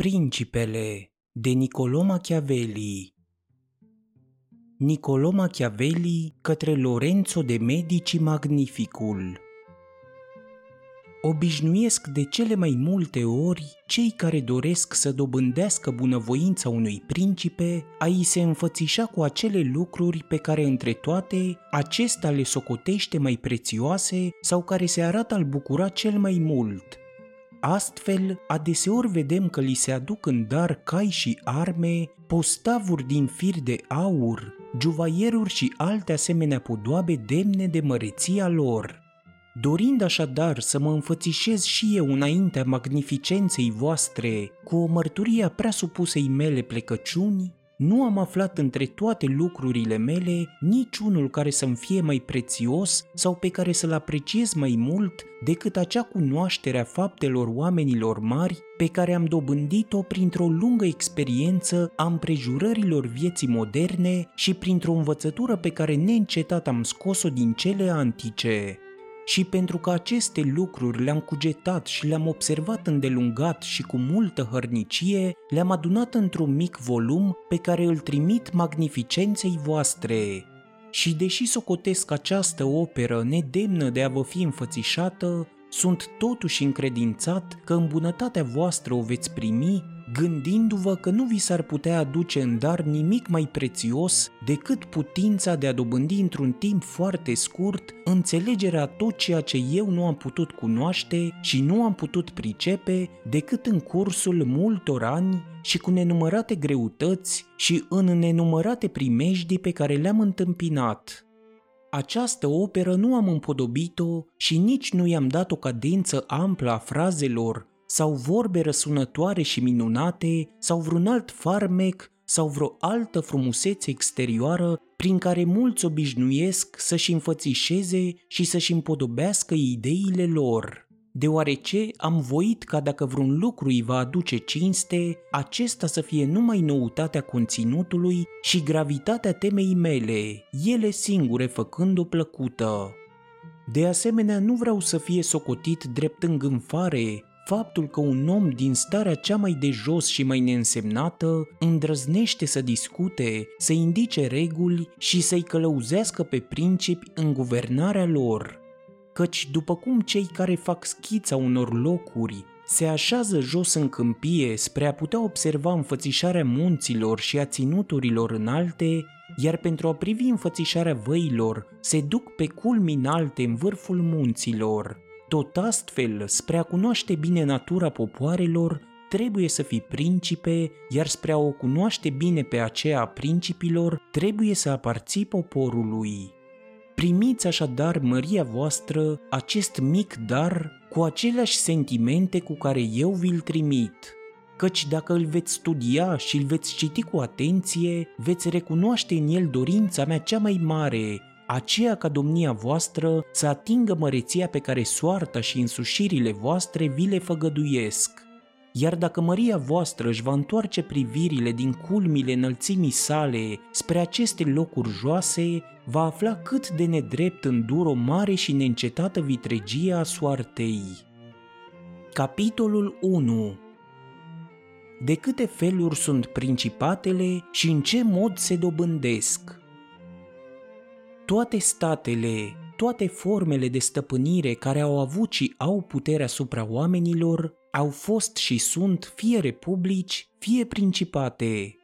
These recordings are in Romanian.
Principele de Niccolò Machiavelli. Niccolò Machiavelli către Lorenzo de Medici Magnificul. Obișnuiesc de cele mai multe ori cei care doresc să dobândească bunăvoința unui principe a i se înfățișa cu acele lucruri pe care între toate acesta le socotește mai prețioase sau care se arată al bucura cel mai mult – Astfel, adeseori vedem că li se aduc în dar cai și arme, postavuri din fir de aur, juvaieruri și alte asemenea podoabe demne de măreția lor. Dorind așadar să mă înfățișez și eu înaintea magnificenței voastre cu o mărturie a prea supusei mele plecăciuni, nu am aflat între toate lucrurile mele niciunul care să-mi fie mai prețios sau pe care să-l apreciez mai mult decât acea cunoaștere a faptelor oamenilor mari pe care am dobândit-o printr-o lungă experiență a împrejurărilor vieții moderne și printr-o învățătură pe care neîncetat am scos-o din cele antice și pentru că aceste lucruri le-am cugetat și le-am observat îndelungat și cu multă hărnicie, le-am adunat într-un mic volum pe care îl trimit magnificenței voastre. Și deși socotesc această operă nedemnă de a vă fi înfățișată, sunt totuși încredințat că în bunătatea voastră o veți primi gândindu-vă că nu vi s-ar putea aduce în dar nimic mai prețios decât putința de a dobândi într-un timp foarte scurt înțelegerea tot ceea ce eu nu am putut cunoaște și nu am putut pricepe decât în cursul multor ani și cu nenumărate greutăți și în nenumărate primejdii pe care le-am întâmpinat. Această operă nu am împodobit-o și nici nu i-am dat o cadență amplă a frazelor sau vorbe răsunătoare și minunate, sau vreun alt farmec, sau vreo altă frumusețe exterioară prin care mulți obișnuiesc să-și înfățișeze și să-și împodobească ideile lor. Deoarece am voit ca dacă vreun lucru îi va aduce cinste, acesta să fie numai noutatea conținutului și gravitatea temei mele, ele singure făcând-o plăcută. De asemenea, nu vreau să fie socotit drept îngânfare faptul că un om din starea cea mai de jos și mai neînsemnată îndrăznește să discute, să indice reguli și să-i călăuzească pe principi în guvernarea lor. Căci după cum cei care fac schița unor locuri se așează jos în câmpie spre a putea observa înfățișarea munților și a ținuturilor înalte, iar pentru a privi înfățișarea văilor se duc pe culmi înalte în vârful munților, tot astfel, spre a cunoaște bine natura popoarelor, trebuie să fii principe, iar spre a o cunoaște bine pe aceea a principilor, trebuie să aparții poporului. Primiți așadar măria voastră acest mic dar cu aceleași sentimente cu care eu vi-l trimit, căci dacă îl veți studia și îl veți citi cu atenție, veți recunoaște în el dorința mea cea mai mare aceea ca domnia voastră să atingă măreția pe care soarta și însușirile voastre vi le făgăduiesc. Iar dacă măria voastră își va întoarce privirile din culmile înălțimii sale spre aceste locuri joase, va afla cât de nedrept îndur o mare și neîncetată vitregie a soartei. Capitolul 1 De câte feluri sunt principatele și în ce mod se dobândesc? Toate statele, toate formele de stăpânire care au avut și au putere asupra oamenilor, au fost și sunt fie republici, fie principate,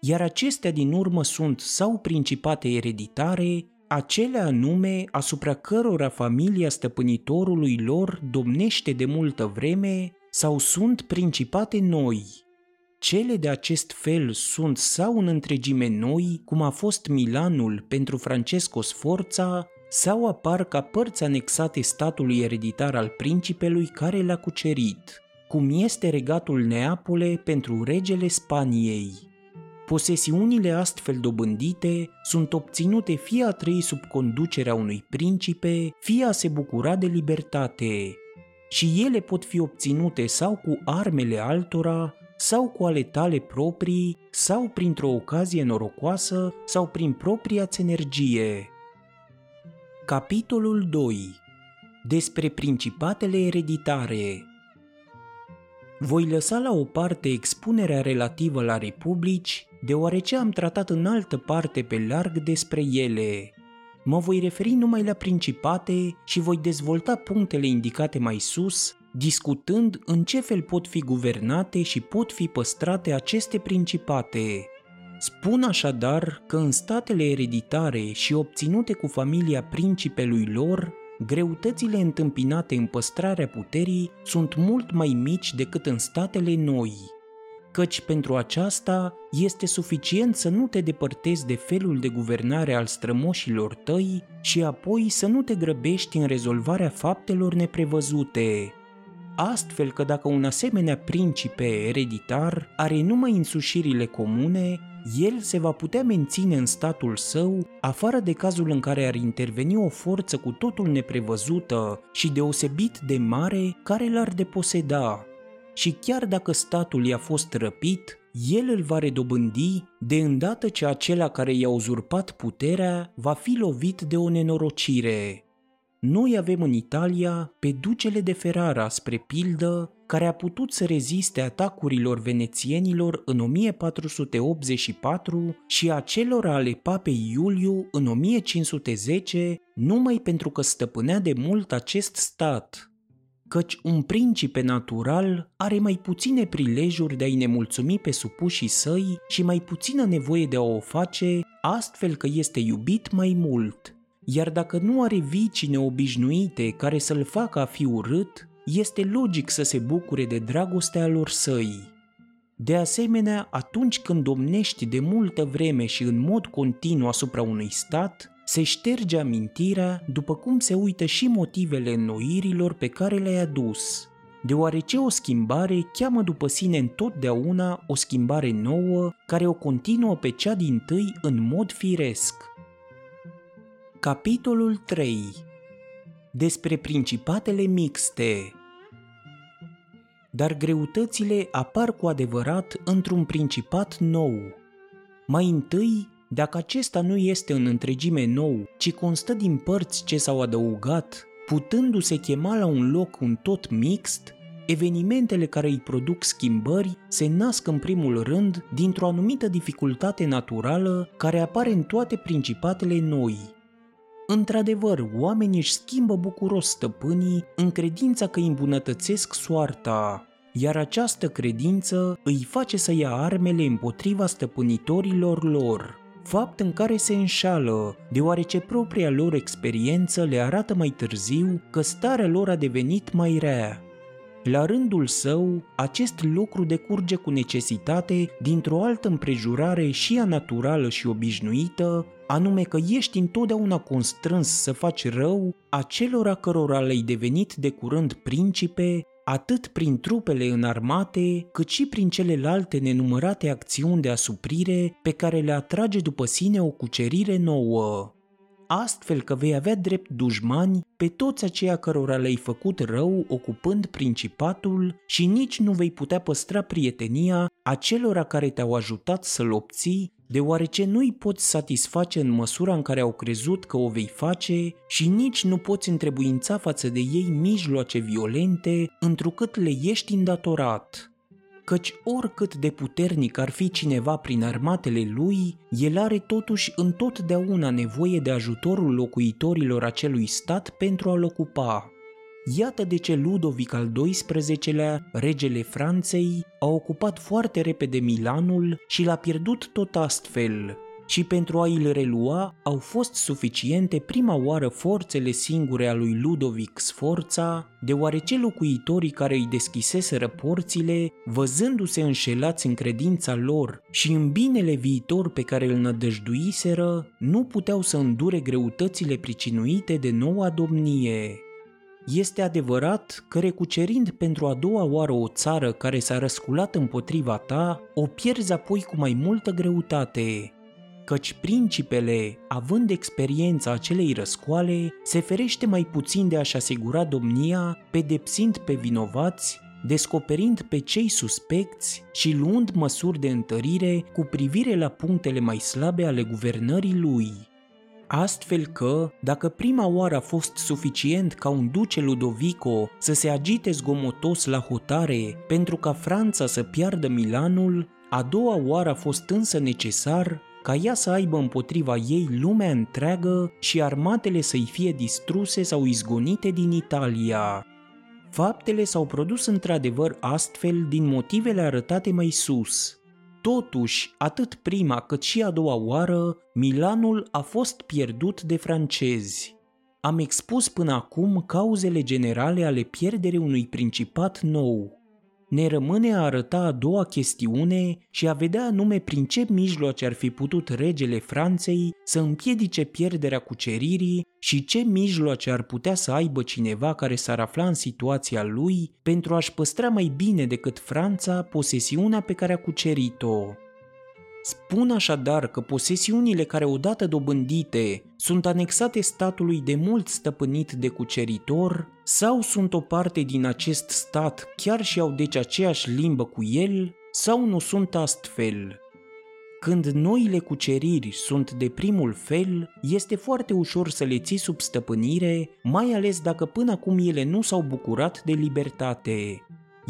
iar acestea din urmă sunt sau principate ereditare, acelea anume asupra cărora familia stăpânitorului lor domnește de multă vreme, sau sunt principate noi, cele de acest fel sunt sau în întregime noi, cum a fost Milanul pentru Francesco Sforza, sau apar ca părți anexate statului ereditar al principelui care l-a cucerit, cum este regatul Neapole pentru regele Spaniei. Posesiunile astfel dobândite sunt obținute fie a trăi sub conducerea unui principe, fie a se bucura de libertate, și ele pot fi obținute sau cu armele altora, sau cu ale tale proprii, sau printr-o ocazie norocoasă, sau prin propria energie. Capitolul 2 Despre principatele ereditare Voi lăsa la o parte expunerea relativă la republici, deoarece am tratat în altă parte pe larg despre ele. Mă voi referi numai la principate și voi dezvolta punctele indicate mai sus, discutând în ce fel pot fi guvernate și pot fi păstrate aceste principate. Spun așadar că în statele ereditare și obținute cu familia principelui lor, greutățile întâmpinate în păstrarea puterii sunt mult mai mici decât în statele noi, căci pentru aceasta este suficient să nu te depărtezi de felul de guvernare al strămoșilor tăi și apoi să nu te grăbești în rezolvarea faptelor neprevăzute. Astfel că dacă un asemenea principe ereditar are numai însușirile comune, el se va putea menține în statul său, afară de cazul în care ar interveni o forță cu totul neprevăzută și deosebit de mare care l-ar deposeda. Și chiar dacă statul i-a fost răpit, el îl va redobândi de îndată ce acela care i-a uzurpat puterea va fi lovit de o nenorocire. Noi avem în Italia pe ducele de Ferrara, spre pildă, care a putut să reziste atacurilor venețienilor în 1484 și acelor ale papei Iuliu în 1510, numai pentru că stăpânea de mult acest stat. Căci un principe natural are mai puține prilejuri de a-i nemulțumi pe supușii săi și mai puțină nevoie de a o face, astfel că este iubit mai mult – iar dacă nu are vicii neobișnuite care să-l facă a fi urât, este logic să se bucure de dragostea lor săi. De asemenea, atunci când domnești de multă vreme și în mod continuu asupra unui stat, se șterge amintirea după cum se uită și motivele înnoirilor pe care le-ai adus, deoarece o schimbare cheamă după sine întotdeauna o schimbare nouă care o continuă pe cea din tâi în mod firesc. Capitolul 3 Despre principatele mixte. Dar greutățile apar cu adevărat într-un principat nou. Mai întâi, dacă acesta nu este în întregime nou, ci constă din părți ce s-au adăugat, putându-se chema la un loc un tot mixt, evenimentele care îi produc schimbări se nasc în primul rând dintr-o anumită dificultate naturală care apare în toate principatele noi, Într-adevăr, oamenii își schimbă bucuros stăpânii în credința că îi îmbunătățesc soarta, iar această credință îi face să ia armele împotriva stăpânitorilor lor, fapt în care se înșală, deoarece propria lor experiență le arată mai târziu că starea lor a devenit mai rea. La rândul său, acest lucru decurge cu necesitate dintr-o altă împrejurare și a naturală și obișnuită, anume că ești întotdeauna constrâns să faci rău acelora cărora le-ai devenit de curând principe, atât prin trupele înarmate, cât și prin celelalte nenumărate acțiuni de asuprire pe care le atrage după sine o cucerire nouă. Astfel că vei avea drept dușmani pe toți aceia cărora le-ai făcut rău ocupând principatul și nici nu vei putea păstra prietenia acelora care te-au ajutat să-l obții, deoarece nu îi poți satisface în măsura în care au crezut că o vei face și nici nu poți întrebuința față de ei mijloace violente, întrucât le ești îndatorat căci oricât de puternic ar fi cineva prin armatele lui, el are totuși întotdeauna nevoie de ajutorul locuitorilor acelui stat pentru a-l ocupa. Iată de ce Ludovic al XII-lea, regele Franței, a ocupat foarte repede Milanul și l-a pierdut tot astfel, și pentru a îl relua au fost suficiente prima oară forțele singure a lui Ludovic Sforța, deoarece locuitorii care îi deschiseseră porțile, văzându-se înșelați în credința lor și în binele viitor pe care îl nădăjduiseră, nu puteau să îndure greutățile pricinuite de noua domnie. Este adevărat că recucerind pentru a doua oară o țară care s-a răsculat împotriva ta, o pierzi apoi cu mai multă greutate, căci principele, având experiența acelei răscoale, se ferește mai puțin de a-și asigura domnia, pedepsind pe vinovați, descoperind pe cei suspecți și luând măsuri de întărire cu privire la punctele mai slabe ale guvernării lui. Astfel că, dacă prima oară a fost suficient ca un duce Ludovico să se agite zgomotos la hotare pentru ca Franța să piardă Milanul, a doua oară a fost însă necesar ca ea să aibă împotriva ei lumea întreagă și armatele să-i fie distruse sau izgonite din Italia. Faptele s-au produs într-adevăr astfel din motivele arătate mai sus. Totuși, atât prima cât și a doua oară, Milanul a fost pierdut de francezi. Am expus până acum cauzele generale ale pierderii unui principat nou ne rămâne a arăta a doua chestiune și a vedea anume prin ce mijloace ar fi putut regele Franței să împiedice pierderea cuceririi și ce mijloace ar putea să aibă cineva care s-ar afla în situația lui pentru a-și păstra mai bine decât Franța posesiunea pe care a cucerit-o. Spun așadar că posesiunile care odată dobândite sunt anexate statului de mult stăpânit de cuceritor sau sunt o parte din acest stat chiar și au deci aceeași limbă cu el sau nu sunt astfel. Când noile cuceriri sunt de primul fel, este foarte ușor să le ții sub stăpânire, mai ales dacă până acum ele nu s-au bucurat de libertate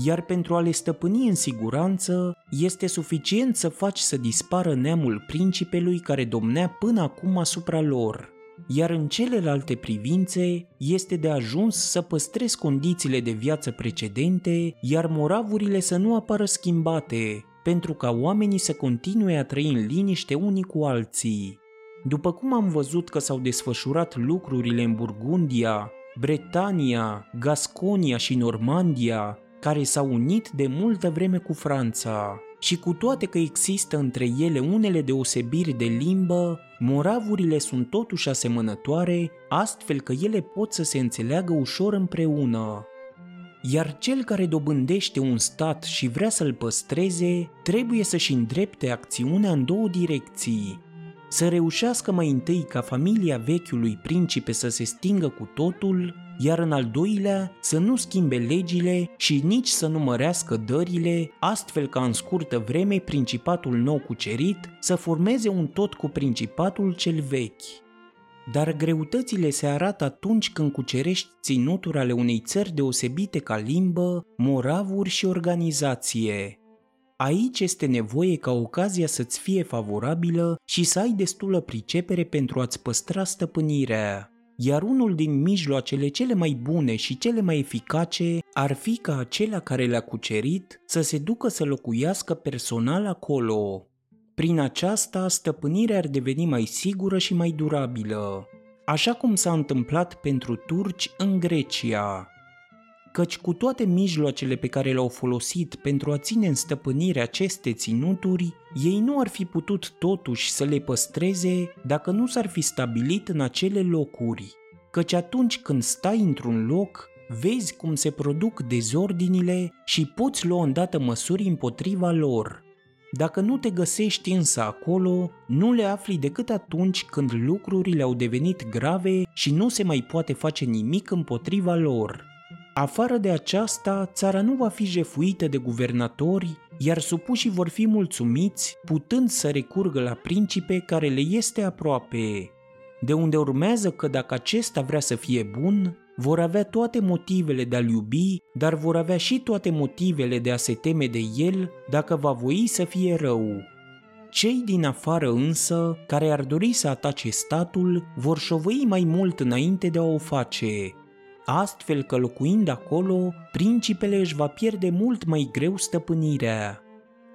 iar pentru a le stăpâni în siguranță, este suficient să faci să dispară neamul principelui care domnea până acum asupra lor. Iar în celelalte privințe, este de ajuns să păstrezi condițiile de viață precedente, iar moravurile să nu apară schimbate, pentru ca oamenii să continue a trăi în liniște unii cu alții. După cum am văzut că s-au desfășurat lucrurile în Burgundia, Bretania, Gasconia și Normandia, care s-au unit de multă vreme cu Franța. Și cu toate că există între ele unele deosebiri de limbă, moravurile sunt totuși asemănătoare, astfel că ele pot să se înțeleagă ușor împreună. Iar cel care dobândește un stat și vrea să-l păstreze, trebuie să-și îndrepte acțiunea în două direcții. Să reușească mai întâi ca familia vechiului principe să se stingă cu totul iar în al doilea să nu schimbe legile și nici să nu mărească dările, astfel ca în scurtă vreme principatul nou cucerit să formeze un tot cu principatul cel vechi. Dar greutățile se arată atunci când cucerești ținuturi ale unei țări deosebite ca limbă, moravuri și organizație. Aici este nevoie ca ocazia să-ți fie favorabilă și să ai destulă pricepere pentru a-ți păstra stăpânirea. Iar unul din mijloacele cele mai bune și cele mai eficace ar fi ca acela care le-a cucerit să se ducă să locuiască personal acolo. Prin aceasta, stăpânirea ar deveni mai sigură și mai durabilă, așa cum s-a întâmplat pentru turci în Grecia căci cu toate mijloacele pe care le-au folosit pentru a ține în stăpânire aceste ținuturi, ei nu ar fi putut totuși să le păstreze dacă nu s-ar fi stabilit în acele locuri. Căci atunci când stai într-un loc, vezi cum se produc dezordinile și poți lua îndată măsuri împotriva lor. Dacă nu te găsești însă acolo, nu le afli decât atunci când lucrurile au devenit grave și nu se mai poate face nimic împotriva lor. Afară de aceasta, țara nu va fi jefuită de guvernatori, iar supușii vor fi mulțumiți, putând să recurgă la principe care le este aproape. De unde urmează că dacă acesta vrea să fie bun, vor avea toate motivele de a-l iubi, dar vor avea și toate motivele de a se teme de el dacă va voi să fie rău. Cei din afară însă, care ar dori să atace statul, vor șovăi mai mult înainte de a o face, astfel că locuind acolo, principele își va pierde mult mai greu stăpânirea.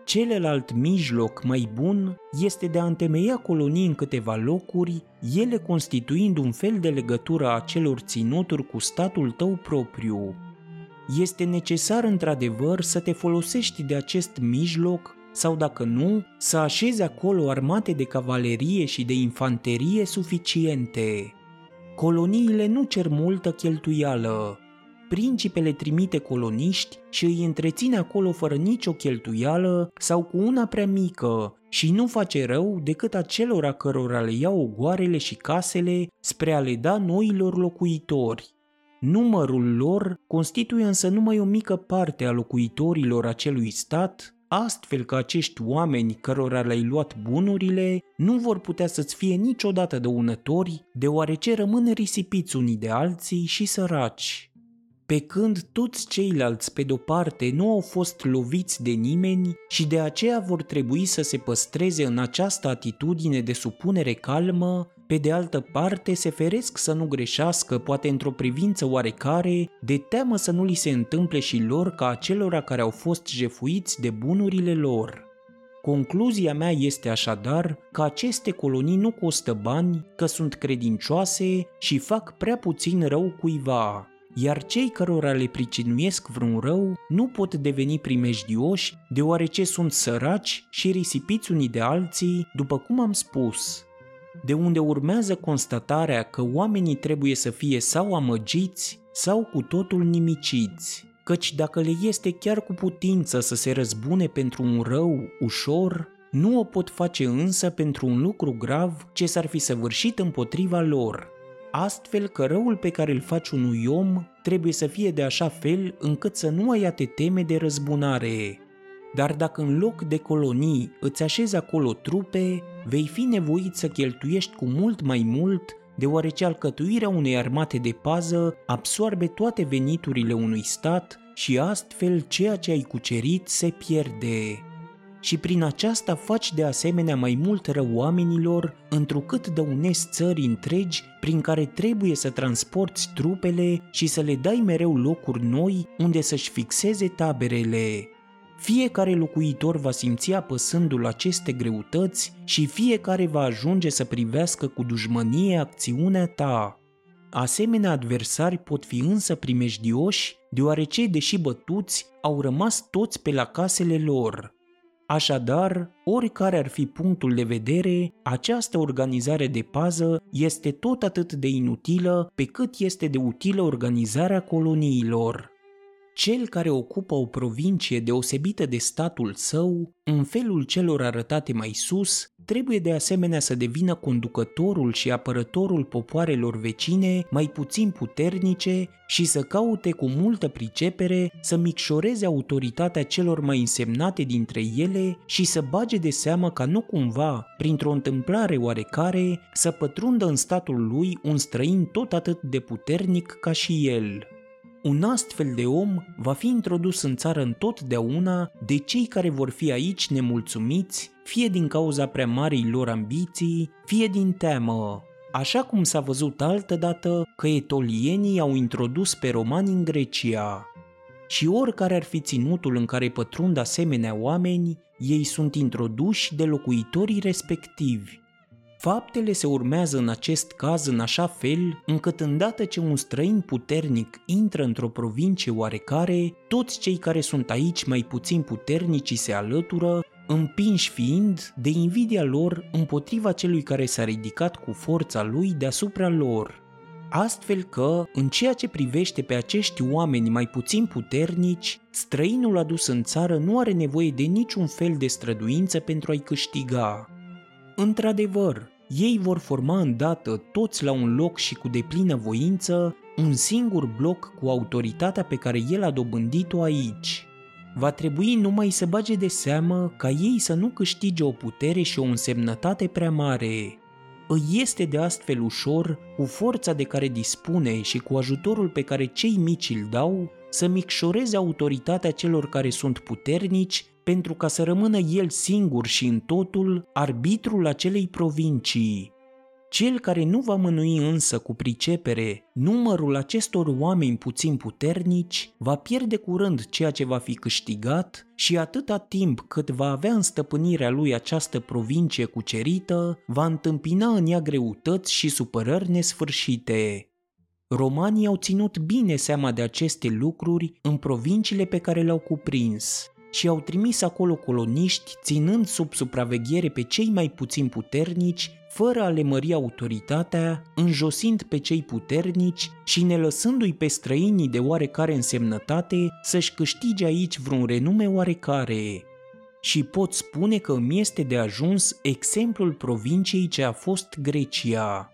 Celălalt mijloc mai bun este de a întemeia colonii în câteva locuri, ele constituind un fel de legătură a celor ținuturi cu statul tău propriu. Este necesar într-adevăr să te folosești de acest mijloc sau dacă nu, să așezi acolo armate de cavalerie și de infanterie suficiente. Coloniile nu cer multă cheltuială. Principele trimite coloniști și îi întreține acolo fără nicio cheltuială sau cu una prea mică și nu face rău decât acelora cărora le iau ogoarele și casele spre a le da noilor locuitori. Numărul lor constituie însă numai o mică parte a locuitorilor acelui stat, astfel că acești oameni cărora le-ai luat bunurile nu vor putea să-ți fie niciodată dăunători, deoarece rămân risipiți unii de alții și săraci. Pe când toți ceilalți pe de-o parte nu au fost loviți de nimeni și de aceea vor trebui să se păstreze în această atitudine de supunere calmă, pe de altă parte se feresc să nu greșească, poate într-o privință oarecare, de teamă să nu li se întâmple și lor ca acelora care au fost jefuiți de bunurile lor. Concluzia mea este așadar că aceste colonii nu costă bani, că sunt credincioase și fac prea puțin rău cuiva, iar cei cărora le pricinuiesc vreun rău nu pot deveni primejdioși deoarece sunt săraci și risipiți unii de alții, după cum am spus de unde urmează constatarea că oamenii trebuie să fie sau amăgiți sau cu totul nimiciți, căci dacă le este chiar cu putință să se răzbune pentru un rău ușor, nu o pot face însă pentru un lucru grav ce s-ar fi săvârșit împotriva lor. Astfel că răul pe care îl faci unui om trebuie să fie de așa fel încât să nu ai a te teme de răzbunare, dar dacă în loc de colonii îți așezi acolo trupe, vei fi nevoit să cheltuiești cu mult mai mult, deoarece alcătuirea unei armate de pază absorbe toate veniturile unui stat și astfel ceea ce ai cucerit se pierde. Și prin aceasta faci de asemenea mai mult rău oamenilor, întrucât dăunezi țări întregi prin care trebuie să transporti trupele și să le dai mereu locuri noi unde să-și fixeze taberele. Fiecare locuitor va simți apăsându-l aceste greutăți și fiecare va ajunge să privească cu dușmănie acțiunea ta. Asemenea adversari pot fi însă primejdioși, deoarece, deși bătuți, au rămas toți pe la casele lor. Așadar, oricare ar fi punctul de vedere, această organizare de pază este tot atât de inutilă pe cât este de utilă organizarea coloniilor. Cel care ocupă o provincie deosebită de statul său, în felul celor arătate mai sus, trebuie de asemenea să devină conducătorul și apărătorul popoarelor vecine mai puțin puternice și să caute cu multă pricepere să micșoreze autoritatea celor mai însemnate dintre ele și să bage de seamă ca nu cumva, printr-o întâmplare oarecare, să pătrundă în statul lui un străin tot atât de puternic ca și el. Un astfel de om va fi introdus în țară întotdeauna de cei care vor fi aici nemulțumiți, fie din cauza prea marii lor ambiții, fie din teamă. Așa cum s-a văzut altădată că etolienii au introdus pe romani în Grecia. Și oricare ar fi ținutul în care pătrund asemenea oameni, ei sunt introduși de locuitorii respectivi. Faptele se urmează în acest caz în așa fel încât îndată ce un străin puternic intră într-o provincie oarecare, toți cei care sunt aici mai puțin puternici se alătură, împinși fiind de invidia lor împotriva celui care s-a ridicat cu forța lui deasupra lor. Astfel că, în ceea ce privește pe acești oameni mai puțin puternici, străinul adus în țară nu are nevoie de niciun fel de străduință pentru a-i câștiga. Într-adevăr, ei vor forma îndată, toți la un loc și cu deplină voință, un singur bloc cu autoritatea pe care el a dobândit-o aici. Va trebui numai să bage de seamă ca ei să nu câștige o putere și o însemnătate prea mare. Îi este de astfel ușor, cu forța de care dispune și cu ajutorul pe care cei mici îl dau, să micșoreze autoritatea celor care sunt puternici pentru ca să rămână el singur și în totul arbitrul acelei provincii. Cel care nu va mânui însă cu pricepere numărul acestor oameni puțin puternici va pierde curând ceea ce va fi câștigat și atâta timp cât va avea în stăpânirea lui această provincie cucerită, va întâmpina în ea greutăți și supărări nesfârșite. Romanii au ținut bine seama de aceste lucruri în provinciile pe care le-au cuprins și au trimis acolo coloniști ținând sub supraveghere pe cei mai puțin puternici, fără a le mări autoritatea, înjosind pe cei puternici și ne lăsându-i pe străinii de oarecare însemnătate să-și câștige aici vreun renume oarecare. Și pot spune că îmi este de ajuns exemplul provinciei ce a fost Grecia.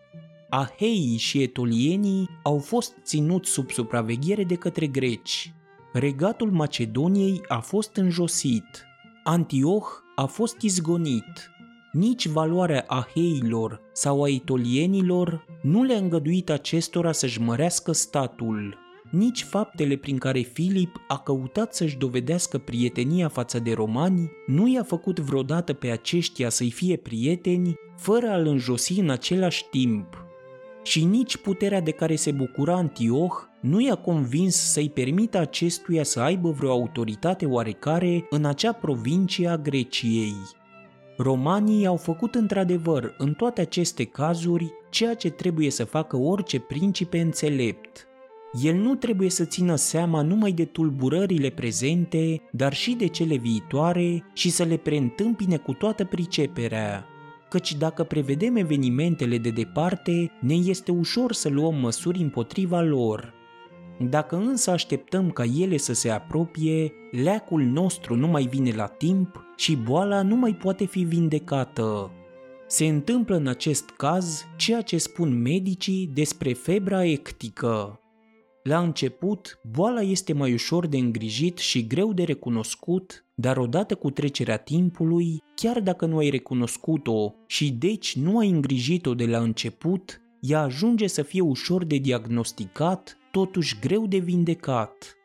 Aheii și etolienii au fost ținuți sub supraveghere de către greci, regatul Macedoniei a fost înjosit. Antioch a fost izgonit. Nici valoarea aheilor sau a itolienilor nu le-a îngăduit acestora să-și mărească statul. Nici faptele prin care Filip a căutat să-și dovedească prietenia față de romani nu i-a făcut vreodată pe aceștia să-i fie prieteni fără a-l înjosi în același timp. Și nici puterea de care se bucura Antioch nu i-a convins să-i permită acestuia să aibă vreo autoritate oarecare în acea provincie a Greciei. Romanii au făcut într-adevăr în toate aceste cazuri ceea ce trebuie să facă orice principe înțelept. El nu trebuie să țină seama numai de tulburările prezente, dar și de cele viitoare și să le preîntâmpine cu toată priceperea căci dacă prevedem evenimentele de departe, ne este ușor să luăm măsuri împotriva lor. Dacă însă așteptăm ca ele să se apropie, leacul nostru nu mai vine la timp și boala nu mai poate fi vindecată. Se întâmplă în acest caz ceea ce spun medicii despre febra ectică. La început, boala este mai ușor de îngrijit și greu de recunoscut, dar odată cu trecerea timpului, chiar dacă nu ai recunoscut-o și deci nu ai îngrijit-o de la început, ea ajunge să fie ușor de diagnosticat, totuși greu de vindecat.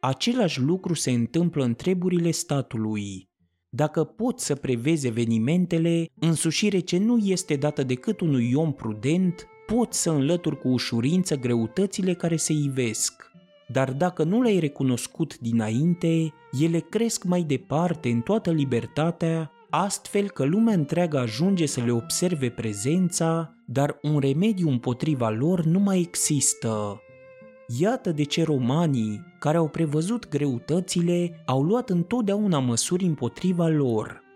Același lucru se întâmplă în treburile statului. Dacă poți să prevezi evenimentele, însușire ce nu este dată decât unui om prudent, poți să înlături cu ușurință greutățile care se ivesc. Dar dacă nu le-ai recunoscut dinainte, ele cresc mai departe în toată libertatea, astfel că lumea întreagă ajunge să le observe prezența, dar un remediu împotriva lor nu mai există. Iată de ce romanii, care au prevăzut greutățile, au luat întotdeauna măsuri împotriva lor –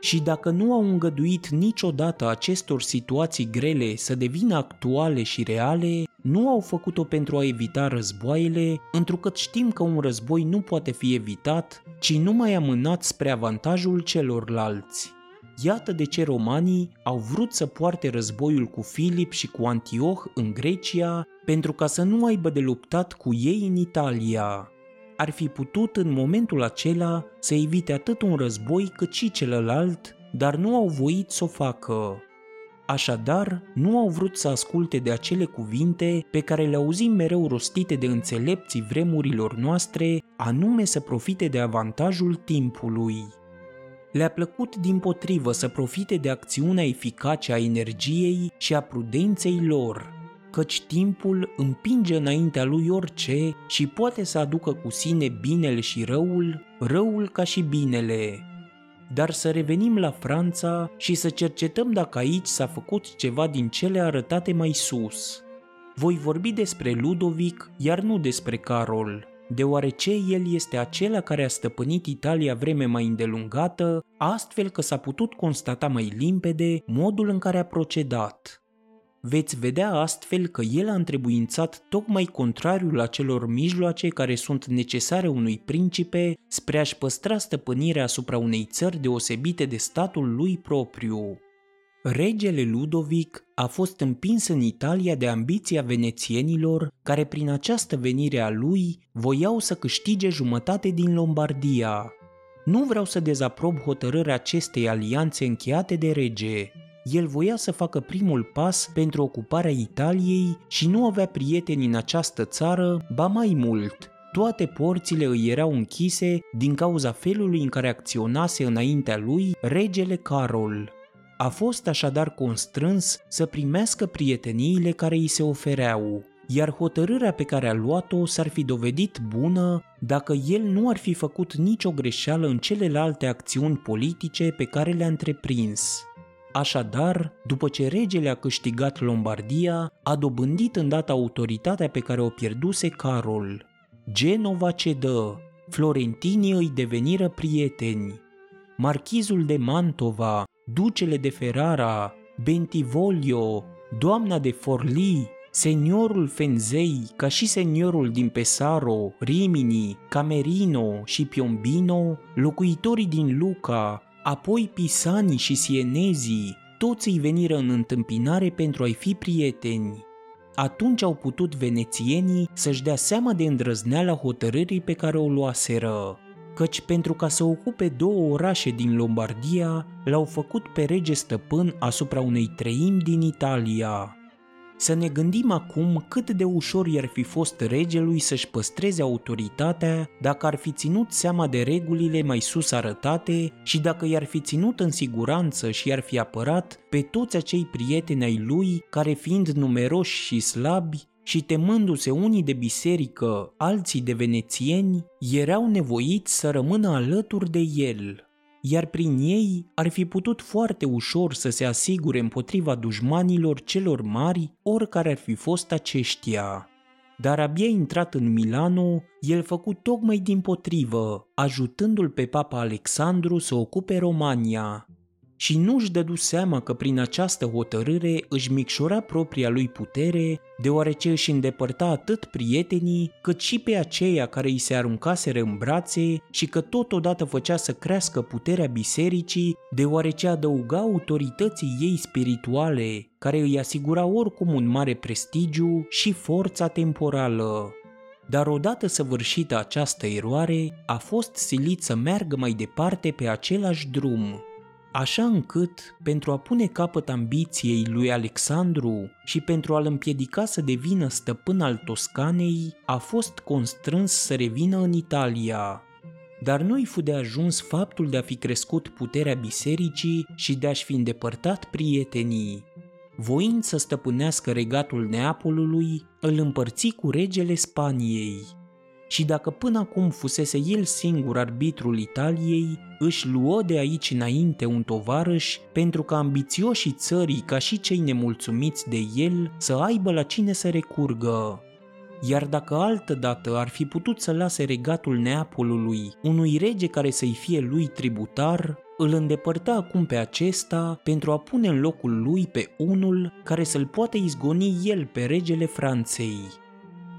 și dacă nu au îngăduit niciodată acestor situații grele să devină actuale și reale, nu au făcut-o pentru a evita războaiele, întrucât știm că un război nu poate fi evitat, ci numai amânat spre avantajul celorlalți. Iată de ce romanii au vrut să poarte războiul cu Filip și cu Antioch în Grecia, pentru ca să nu aibă de luptat cu ei în Italia ar fi putut în momentul acela să evite atât un război cât și celălalt, dar nu au voit să o facă. Așadar, nu au vrut să asculte de acele cuvinte pe care le auzim mereu rostite de înțelepții vremurilor noastre, anume să profite de avantajul timpului. Le-a plăcut din potrivă să profite de acțiunea eficace a energiei și a prudenței lor, căci timpul împinge înaintea lui orice și poate să aducă cu sine binele și răul, răul ca și binele. Dar să revenim la Franța și să cercetăm dacă aici s-a făcut ceva din cele arătate mai sus. Voi vorbi despre Ludovic, iar nu despre Carol, deoarece el este acela care a stăpânit Italia vreme mai îndelungată, astfel că s-a putut constata mai limpede modul în care a procedat. Veți vedea astfel că el a întrebuințat tocmai contrariul acelor mijloace care sunt necesare unui principe spre a-și păstra stăpânirea asupra unei țări deosebite de statul lui propriu. Regele Ludovic a fost împins în Italia de ambiția venețienilor, care prin această venire a lui voiau să câștige jumătate din Lombardia. Nu vreau să dezaprob hotărârea acestei alianțe încheiate de rege, el voia să facă primul pas pentru ocuparea Italiei și nu avea prieteni în această țară, ba mai mult, toate porțile îi erau închise din cauza felului în care acționase înaintea lui regele Carol. A fost așadar constrâns să primească prieteniile care îi se ofereau, iar hotărârea pe care a luat-o s-ar fi dovedit bună dacă el nu ar fi făcut nicio greșeală în celelalte acțiuni politice pe care le-a întreprins. Așadar, după ce regele a câștigat Lombardia, a dobândit îndată autoritatea pe care o pierduse Carol. Genova cedă, florentinii îi deveniră prieteni. Marchizul de Mantova, ducele de Ferrara, Bentivoglio, doamna de Forli, seniorul Fenzei, ca și seniorul din Pesaro, Rimini, Camerino și Piombino, locuitorii din Luca, Apoi pisanii și sienezii, toți îi veniră în întâmpinare pentru a-i fi prieteni. Atunci au putut venețienii să-și dea seama de îndrăzneala hotărârii pe care o luaseră. căci pentru ca să ocupe două orașe din Lombardia, l-au făcut pe rege stăpân asupra unei treimi din Italia. Să ne gândim acum cât de ușor i-ar fi fost regelui să-și păstreze autoritatea dacă ar fi ținut seama de regulile mai sus arătate și dacă i-ar fi ținut în siguranță și i-ar fi apărat pe toți acei prieteni ai lui care fiind numeroși și slabi și temându-se unii de biserică, alții de venețieni, erau nevoiți să rămână alături de el iar prin ei ar fi putut foarte ușor să se asigure împotriva dușmanilor celor mari, oricare ar fi fost aceștia. Dar abia intrat în Milano, el făcut tocmai din potrivă, ajutându-l pe papa Alexandru să ocupe Romania, și nu-și dădu seama că prin această hotărâre își micșora propria lui putere, deoarece își îndepărta atât prietenii, cât și pe aceia care îi se aruncaseră în brațe și că totodată făcea să crească puterea bisericii, deoarece adăuga autorității ei spirituale, care îi asigura oricum un mare prestigiu și forța temporală. Dar odată săvârșită această eroare, a fost silit să meargă mai departe pe același drum, așa încât, pentru a pune capăt ambiției lui Alexandru și pentru a-l împiedica să devină stăpân al Toscanei, a fost constrâns să revină în Italia. Dar nu-i fu de ajuns faptul de a fi crescut puterea bisericii și de a-și fi îndepărtat prietenii. Voind să stăpânească regatul Neapolului, îl împărți cu regele Spaniei și dacă până acum fusese el singur arbitrul Italiei, își luă de aici înainte un tovarăș pentru ca ambițioșii țării ca și cei nemulțumiți de el să aibă la cine să recurgă. Iar dacă altă dată ar fi putut să lase regatul Neapolului unui rege care să-i fie lui tributar, îl îndepărta acum pe acesta pentru a pune în locul lui pe unul care să-l poată izgoni el pe regele Franței.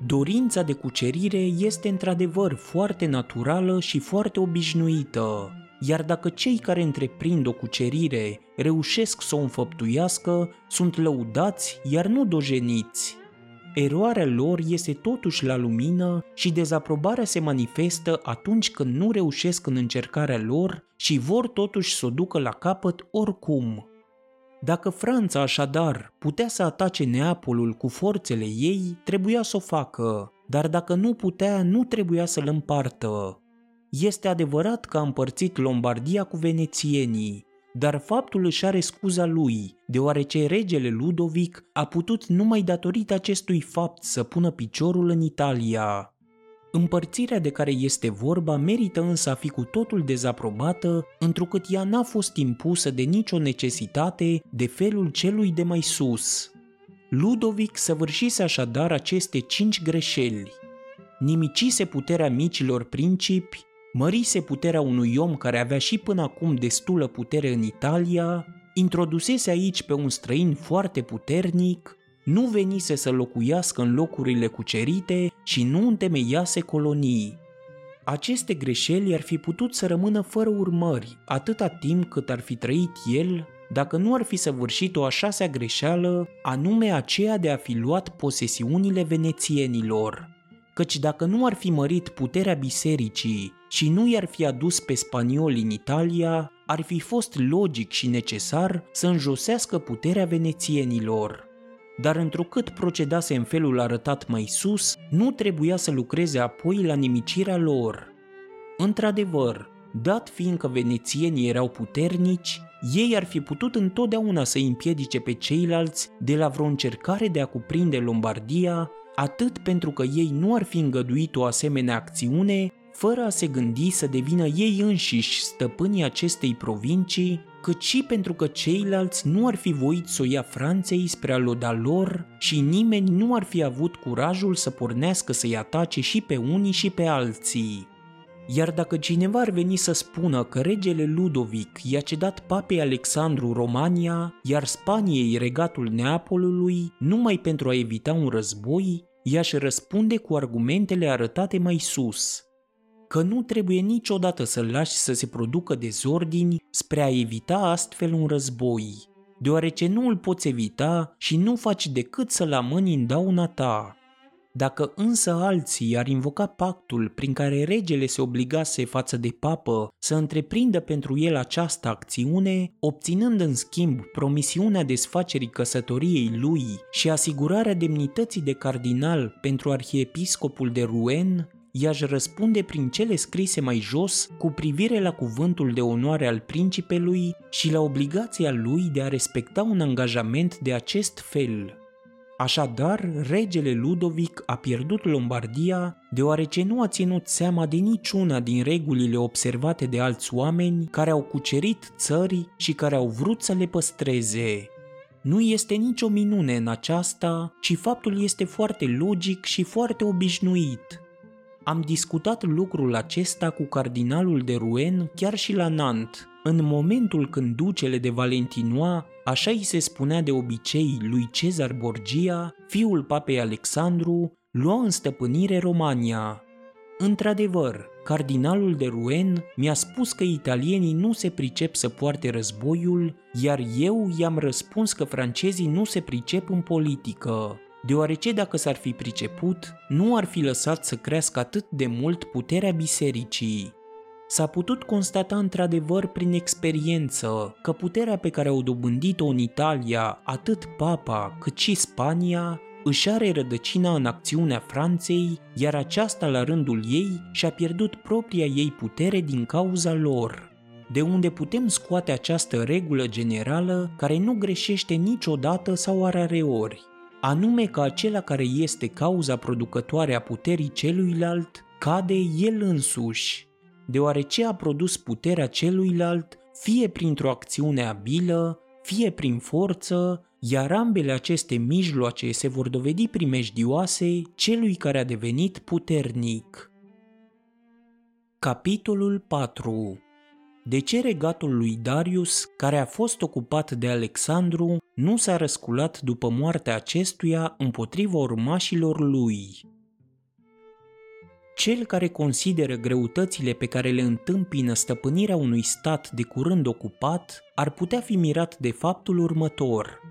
Dorința de cucerire este într-adevăr foarte naturală și foarte obișnuită, iar dacă cei care întreprind o cucerire reușesc să o înfăptuiască, sunt lăudați, iar nu dojeniți. Eroarea lor este totuși la lumină și dezaprobarea se manifestă atunci când nu reușesc în încercarea lor și vor totuși să o ducă la capăt oricum. Dacă Franța așadar putea să atace Neapolul cu forțele ei, trebuia să o facă, dar dacă nu putea, nu trebuia să-l împartă. Este adevărat că a împărțit Lombardia cu venețienii, dar faptul își are scuza lui, deoarece regele Ludovic a putut numai datorită acestui fapt să pună piciorul în Italia. Împărțirea de care este vorba merită însă a fi cu totul dezaprobată, întrucât ea n-a fost impusă de nicio necesitate de felul celui de mai sus. Ludovic săvârșise așadar aceste cinci greșeli. Nimicise puterea micilor principi, mărise puterea unui om care avea și până acum destulă putere în Italia, introdusese aici pe un străin foarte puternic, nu venise să locuiască în locurile cucerite și nu întemeiase colonii. Aceste greșeli ar fi putut să rămână fără urmări atâta timp cât ar fi trăit el dacă nu ar fi săvârșit o a șasea greșeală, anume aceea de a fi luat posesiunile venețienilor. Căci dacă nu ar fi mărit puterea bisericii și nu i-ar fi adus pe spanioli în Italia, ar fi fost logic și necesar să înjosească puterea venețienilor dar întrucât procedase în felul arătat mai sus, nu trebuia să lucreze apoi la nimicirea lor. Într-adevăr, dat fiindcă venețienii erau puternici, ei ar fi putut întotdeauna să împiedice pe ceilalți de la vreo încercare de a cuprinde Lombardia, atât pentru că ei nu ar fi îngăduit o asemenea acțiune, fără a se gândi să devină ei înșiși stăpânii acestei provincii, cât și pentru că ceilalți nu ar fi voit să o ia Franței spre a loda lor și nimeni nu ar fi avut curajul să pornească să-i atace și pe unii și pe alții. Iar dacă cineva ar veni să spună că regele Ludovic i-a cedat papei Alexandru Romania, iar Spaniei regatul Neapolului, numai pentru a evita un război, i-aș răspunde cu argumentele arătate mai sus – că nu trebuie niciodată să-l lași să se producă dezordini spre a evita astfel un război, deoarece nu îl poți evita și nu faci decât să-l amâni în dauna ta. Dacă însă alții ar invoca pactul prin care regele se obligase față de papă să întreprindă pentru el această acțiune, obținând în schimb promisiunea desfacerii căsătoriei lui și asigurarea demnității de cardinal pentru arhiepiscopul de Rouen, i-aș răspunde prin cele scrise mai jos cu privire la cuvântul de onoare al principelui și la obligația lui de a respecta un angajament de acest fel. Așadar, regele Ludovic a pierdut Lombardia deoarece nu a ținut seama de niciuna din regulile observate de alți oameni care au cucerit țări și care au vrut să le păstreze. Nu este nicio minune în aceasta, ci faptul este foarte logic și foarte obișnuit. Am discutat lucrul acesta cu cardinalul de Rouen chiar și la Nantes, în momentul când ducele de Valentinois, așa îi se spunea de obicei lui Cezar Borgia, fiul papei Alexandru, lua în stăpânire Romania. Într-adevăr, cardinalul de Rouen mi-a spus că italienii nu se pricep să poarte războiul, iar eu i-am răspuns că francezii nu se pricep în politică deoarece dacă s-ar fi priceput, nu ar fi lăsat să crească atât de mult puterea bisericii. S-a putut constata într-adevăr prin experiență că puterea pe care au dobândit-o în Italia atât Papa cât și Spania își are rădăcina în acțiunea Franței, iar aceasta la rândul ei și-a pierdut propria ei putere din cauza lor. De unde putem scoate această regulă generală care nu greșește niciodată sau arareori anume că acela care este cauza producătoare a puterii celuilalt cade el însuși, deoarece a produs puterea celuilalt fie printr-o acțiune abilă, fie prin forță, iar ambele aceste mijloace se vor dovedi primejdioase celui care a devenit puternic. Capitolul 4 de ce regatul lui Darius, care a fost ocupat de Alexandru, nu s-a răsculat după moartea acestuia împotriva urmașilor lui. Cel care consideră greutățile pe care le întâmpină stăpânirea unui stat de curând ocupat ar putea fi mirat de faptul următor –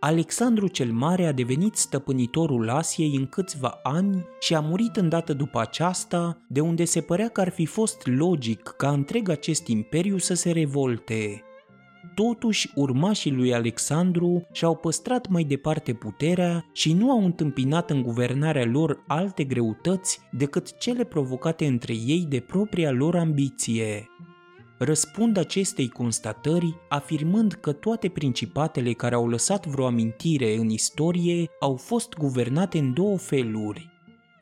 Alexandru cel Mare a devenit stăpânitorul Asiei în câțiva ani și a murit îndată după aceasta, de unde se părea că ar fi fost logic ca întreg acest imperiu să se revolte. Totuși, urmașii lui Alexandru și-au păstrat mai departe puterea și nu au întâmpinat în guvernarea lor alte greutăți decât cele provocate între ei de propria lor ambiție răspund acestei constatări afirmând că toate principatele care au lăsat vreo amintire în istorie au fost guvernate în două feluri.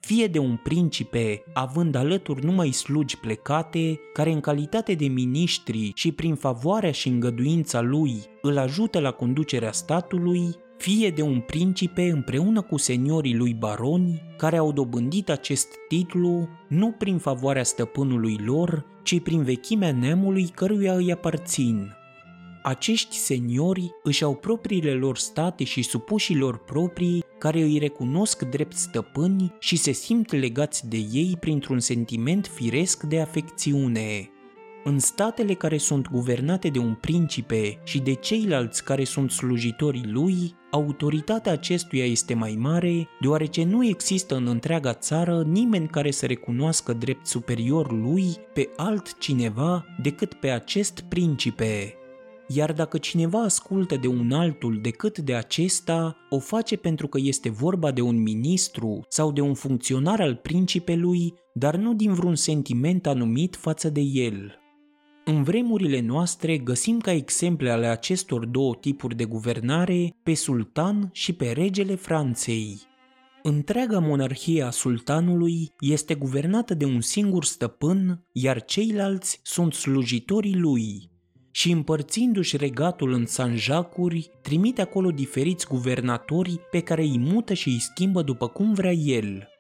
Fie de un principe, având alături numai slugi plecate, care în calitate de miniștri și prin favoarea și îngăduința lui îl ajută la conducerea statului, fie de un principe împreună cu seniorii lui baroni, care au dobândit acest titlu nu prin favoarea stăpânului lor, ci prin vechimea neamului căruia îi aparțin. Acești seniori își au propriile lor state și supușilor proprii care îi recunosc drept stăpâni și se simt legați de ei printr-un sentiment firesc de afecțiune. În statele care sunt guvernate de un principe și de ceilalți care sunt slujitorii lui, autoritatea acestuia este mai mare, deoarece nu există în întreaga țară nimeni care să recunoască drept superior lui pe altcineva decât pe acest principe. Iar dacă cineva ascultă de un altul decât de acesta, o face pentru că este vorba de un ministru sau de un funcționar al principelui, dar nu din vreun sentiment anumit față de el. În vremurile noastre găsim ca exemple ale acestor două tipuri de guvernare pe sultan și pe regele Franței. Întreaga monarhie a sultanului este guvernată de un singur stăpân, iar ceilalți sunt slujitorii lui. Și împărțindu-și regatul în sanjacuri, trimite acolo diferiți guvernatori pe care îi mută și îi schimbă după cum vrea el –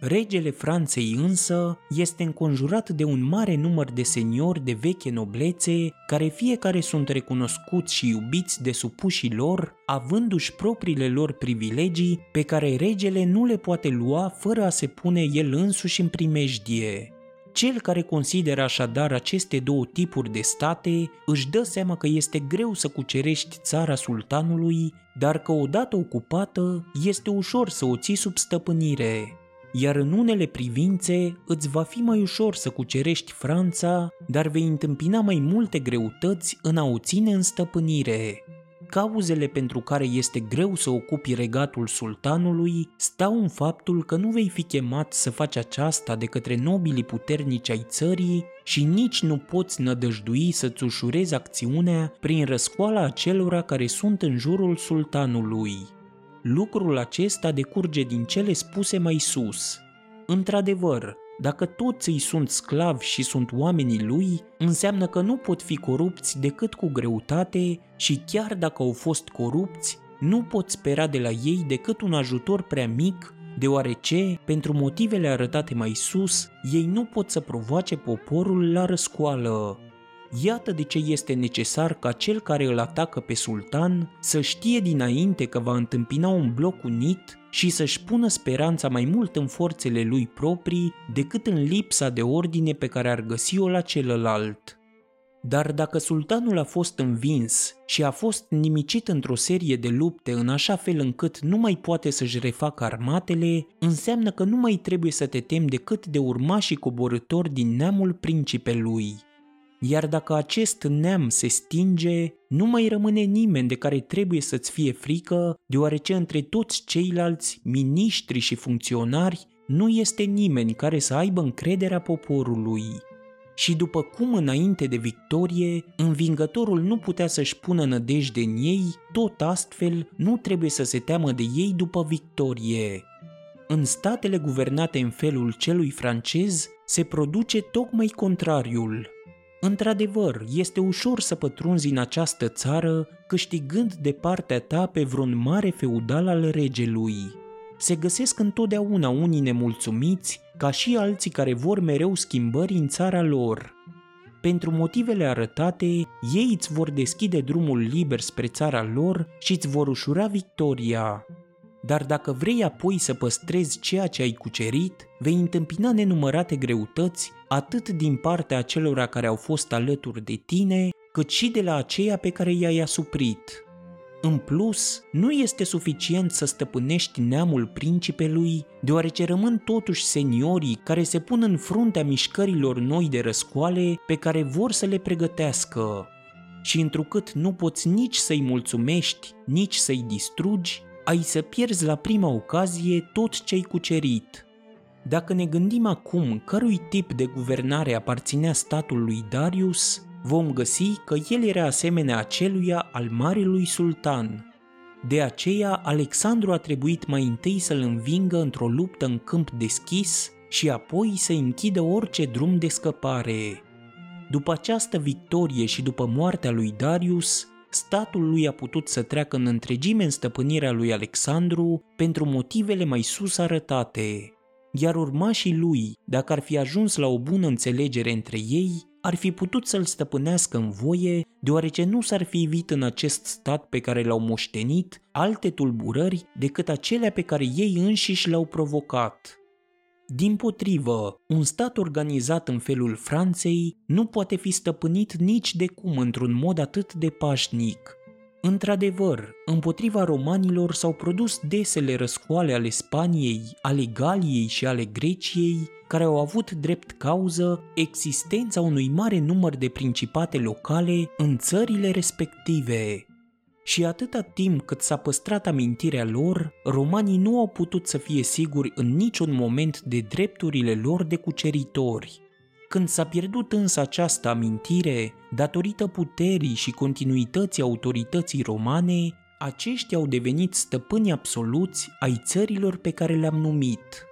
Regele Franței însă este înconjurat de un mare număr de seniori de veche noblețe, care fiecare sunt recunoscuți și iubiți de supușii lor, avându-și propriile lor privilegii pe care regele nu le poate lua fără a se pune el însuși în primejdie. Cel care consideră așadar aceste două tipuri de state își dă seama că este greu să cucerești țara sultanului, dar că odată ocupată este ușor să o ții sub stăpânire. Iar în unele privințe îți va fi mai ușor să cucerești Franța, dar vei întâmpina mai multe greutăți în a o ține în stăpânire. Cauzele pentru care este greu să ocupi regatul sultanului stau în faptul că nu vei fi chemat să faci aceasta de către nobilii puternici ai țării și nici nu poți nădăjdui să-ți ușurezi acțiunea prin răscoala acelora care sunt în jurul sultanului. Lucrul acesta decurge din cele spuse mai sus. Într-adevăr, dacă toți îi sunt sclavi și sunt oamenii lui, înseamnă că nu pot fi corupți decât cu greutate și chiar dacă au fost corupți, nu pot spera de la ei decât un ajutor prea mic, deoarece, pentru motivele arătate mai sus, ei nu pot să provoace poporul la răscoală. Iată de ce este necesar ca cel care îl atacă pe sultan să știe dinainte că va întâmpina un bloc unit și să-și pună speranța mai mult în forțele lui proprii decât în lipsa de ordine pe care ar găsi-o la celălalt. Dar dacă sultanul a fost învins și a fost nimicit într-o serie de lupte în așa fel încât nu mai poate să-și refacă armatele, înseamnă că nu mai trebuie să te temi decât de urmașii coborători din neamul principelui iar dacă acest neam se stinge, nu mai rămâne nimeni de care trebuie să-ți fie frică, deoarece între toți ceilalți, miniștri și funcționari, nu este nimeni care să aibă încrederea poporului. Și după cum înainte de victorie, învingătorul nu putea să-și pună nădejde în ei, tot astfel nu trebuie să se teamă de ei după victorie. În statele guvernate în felul celui francez, se produce tocmai contrariul – Într-adevăr, este ușor să pătrunzi în această țară câștigând de partea ta pe vreun mare feudal al regelui. Se găsesc întotdeauna unii nemulțumiți, ca și alții care vor mereu schimbări în țara lor. Pentru motivele arătate, ei îți vor deschide drumul liber spre țara lor și îți vor ușura victoria. Dar dacă vrei apoi să păstrezi ceea ce ai cucerit, vei întâmpina nenumărate greutăți atât din partea acelora care au fost alături de tine, cât și de la aceia pe care i-ai asuprit. În plus, nu este suficient să stăpânești neamul principelui, deoarece rămân totuși seniorii care se pun în fruntea mișcărilor noi de răscoale pe care vor să le pregătească. Și întrucât nu poți nici să-i mulțumești, nici să-i distrugi, ai să pierzi la prima ocazie tot ce-ai cucerit. Dacă ne gândim acum cărui tip de guvernare aparținea statul lui Darius, vom găsi că el era asemenea aceluia al marelui sultan. De aceea, Alexandru a trebuit mai întâi să-l învingă într-o luptă în câmp deschis și apoi să închidă orice drum de scăpare. După această victorie și după moartea lui Darius, statul lui a putut să treacă în întregime în stăpânirea lui Alexandru pentru motivele mai sus arătate, iar urmașii lui, dacă ar fi ajuns la o bună înțelegere între ei, ar fi putut să-l stăpânească în voie, deoarece nu s-ar fi evit în acest stat pe care l-au moștenit alte tulburări decât acelea pe care ei înșiși le-au provocat. Din potrivă, un stat organizat în felul Franței nu poate fi stăpânit nici de cum într-un mod atât de pașnic. Într-adevăr, împotriva romanilor s-au produs desele răscoale ale Spaniei, ale Galiei și ale Greciei, care au avut drept cauză existența unui mare număr de principate locale în țările respective și atâta timp cât s-a păstrat amintirea lor, romanii nu au putut să fie siguri în niciun moment de drepturile lor de cuceritori. Când s-a pierdut însă această amintire, datorită puterii și continuității autorității romane, aceștia au devenit stăpâni absoluți ai țărilor pe care le-am numit.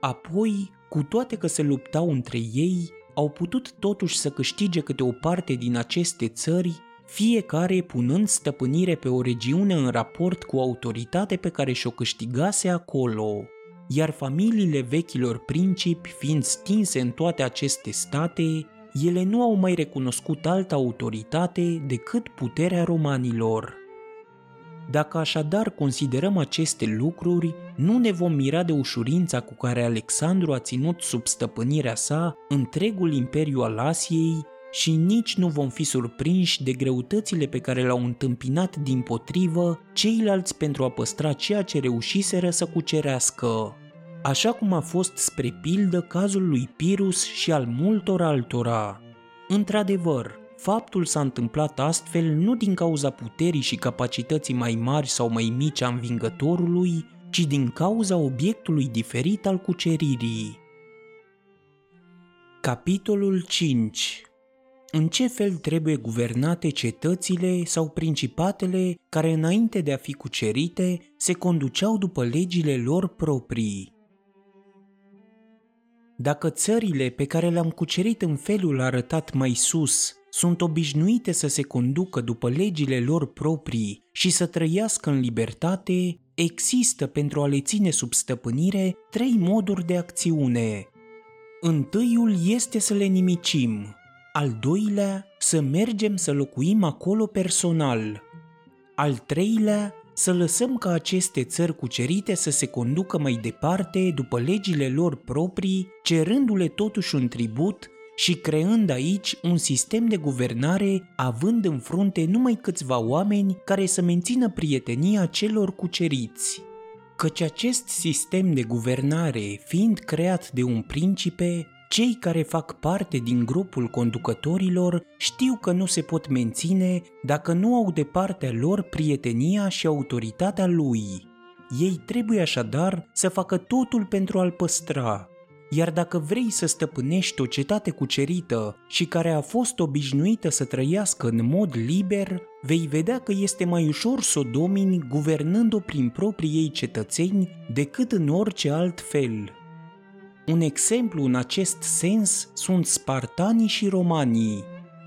Apoi, cu toate că se luptau între ei, au putut totuși să câștige câte o parte din aceste țări fiecare punând stăpânire pe o regiune în raport cu autoritate pe care și-o câștigase acolo, iar familiile vechilor principi fiind stinse în toate aceste state, ele nu au mai recunoscut altă autoritate decât puterea romanilor. Dacă așadar considerăm aceste lucruri, nu ne vom mira de ușurința cu care Alexandru a ținut sub stăpânirea sa întregul imperiu al Asiei și nici nu vom fi surprinși de greutățile pe care le-au întâmpinat din potrivă ceilalți pentru a păstra ceea ce reușiseră să cucerească. așa cum a fost spre pildă cazul lui Pirus și al multor altora. Într-adevăr, faptul s-a întâmplat astfel nu din cauza puterii și capacității mai mari sau mai mici a învingătorului, ci din cauza obiectului diferit al cuceririi. Capitolul 5 În ce fel trebuie guvernate cetățile sau principatele care înainte de a fi cucerite se conduceau după legile lor proprii? Dacă țările pe care le-am cucerit în felul arătat mai sus sunt obișnuite să se conducă după legile lor proprii și să trăiască în libertate, există pentru a le ține sub stăpânire trei moduri de acțiune. Întâiul este să le nimicim, al doilea să mergem să locuim acolo personal, al treilea să lăsăm ca aceste țări cucerite să se conducă mai departe după legile lor proprii, cerându-le totuși un tribut și creând aici un sistem de guvernare având în frunte numai câțiva oameni care să mențină prietenia celor cuceriți. Căci acest sistem de guvernare, fiind creat de un principe, cei care fac parte din grupul conducătorilor știu că nu se pot menține dacă nu au de partea lor prietenia și autoritatea lui. Ei trebuie așadar să facă totul pentru a-l păstra, iar dacă vrei să stăpânești o cetate cucerită și care a fost obișnuită să trăiască în mod liber, vei vedea că este mai ușor să o domini guvernând-o prin proprii ei cetățeni decât în orice alt fel. Un exemplu în acest sens sunt spartanii și romanii.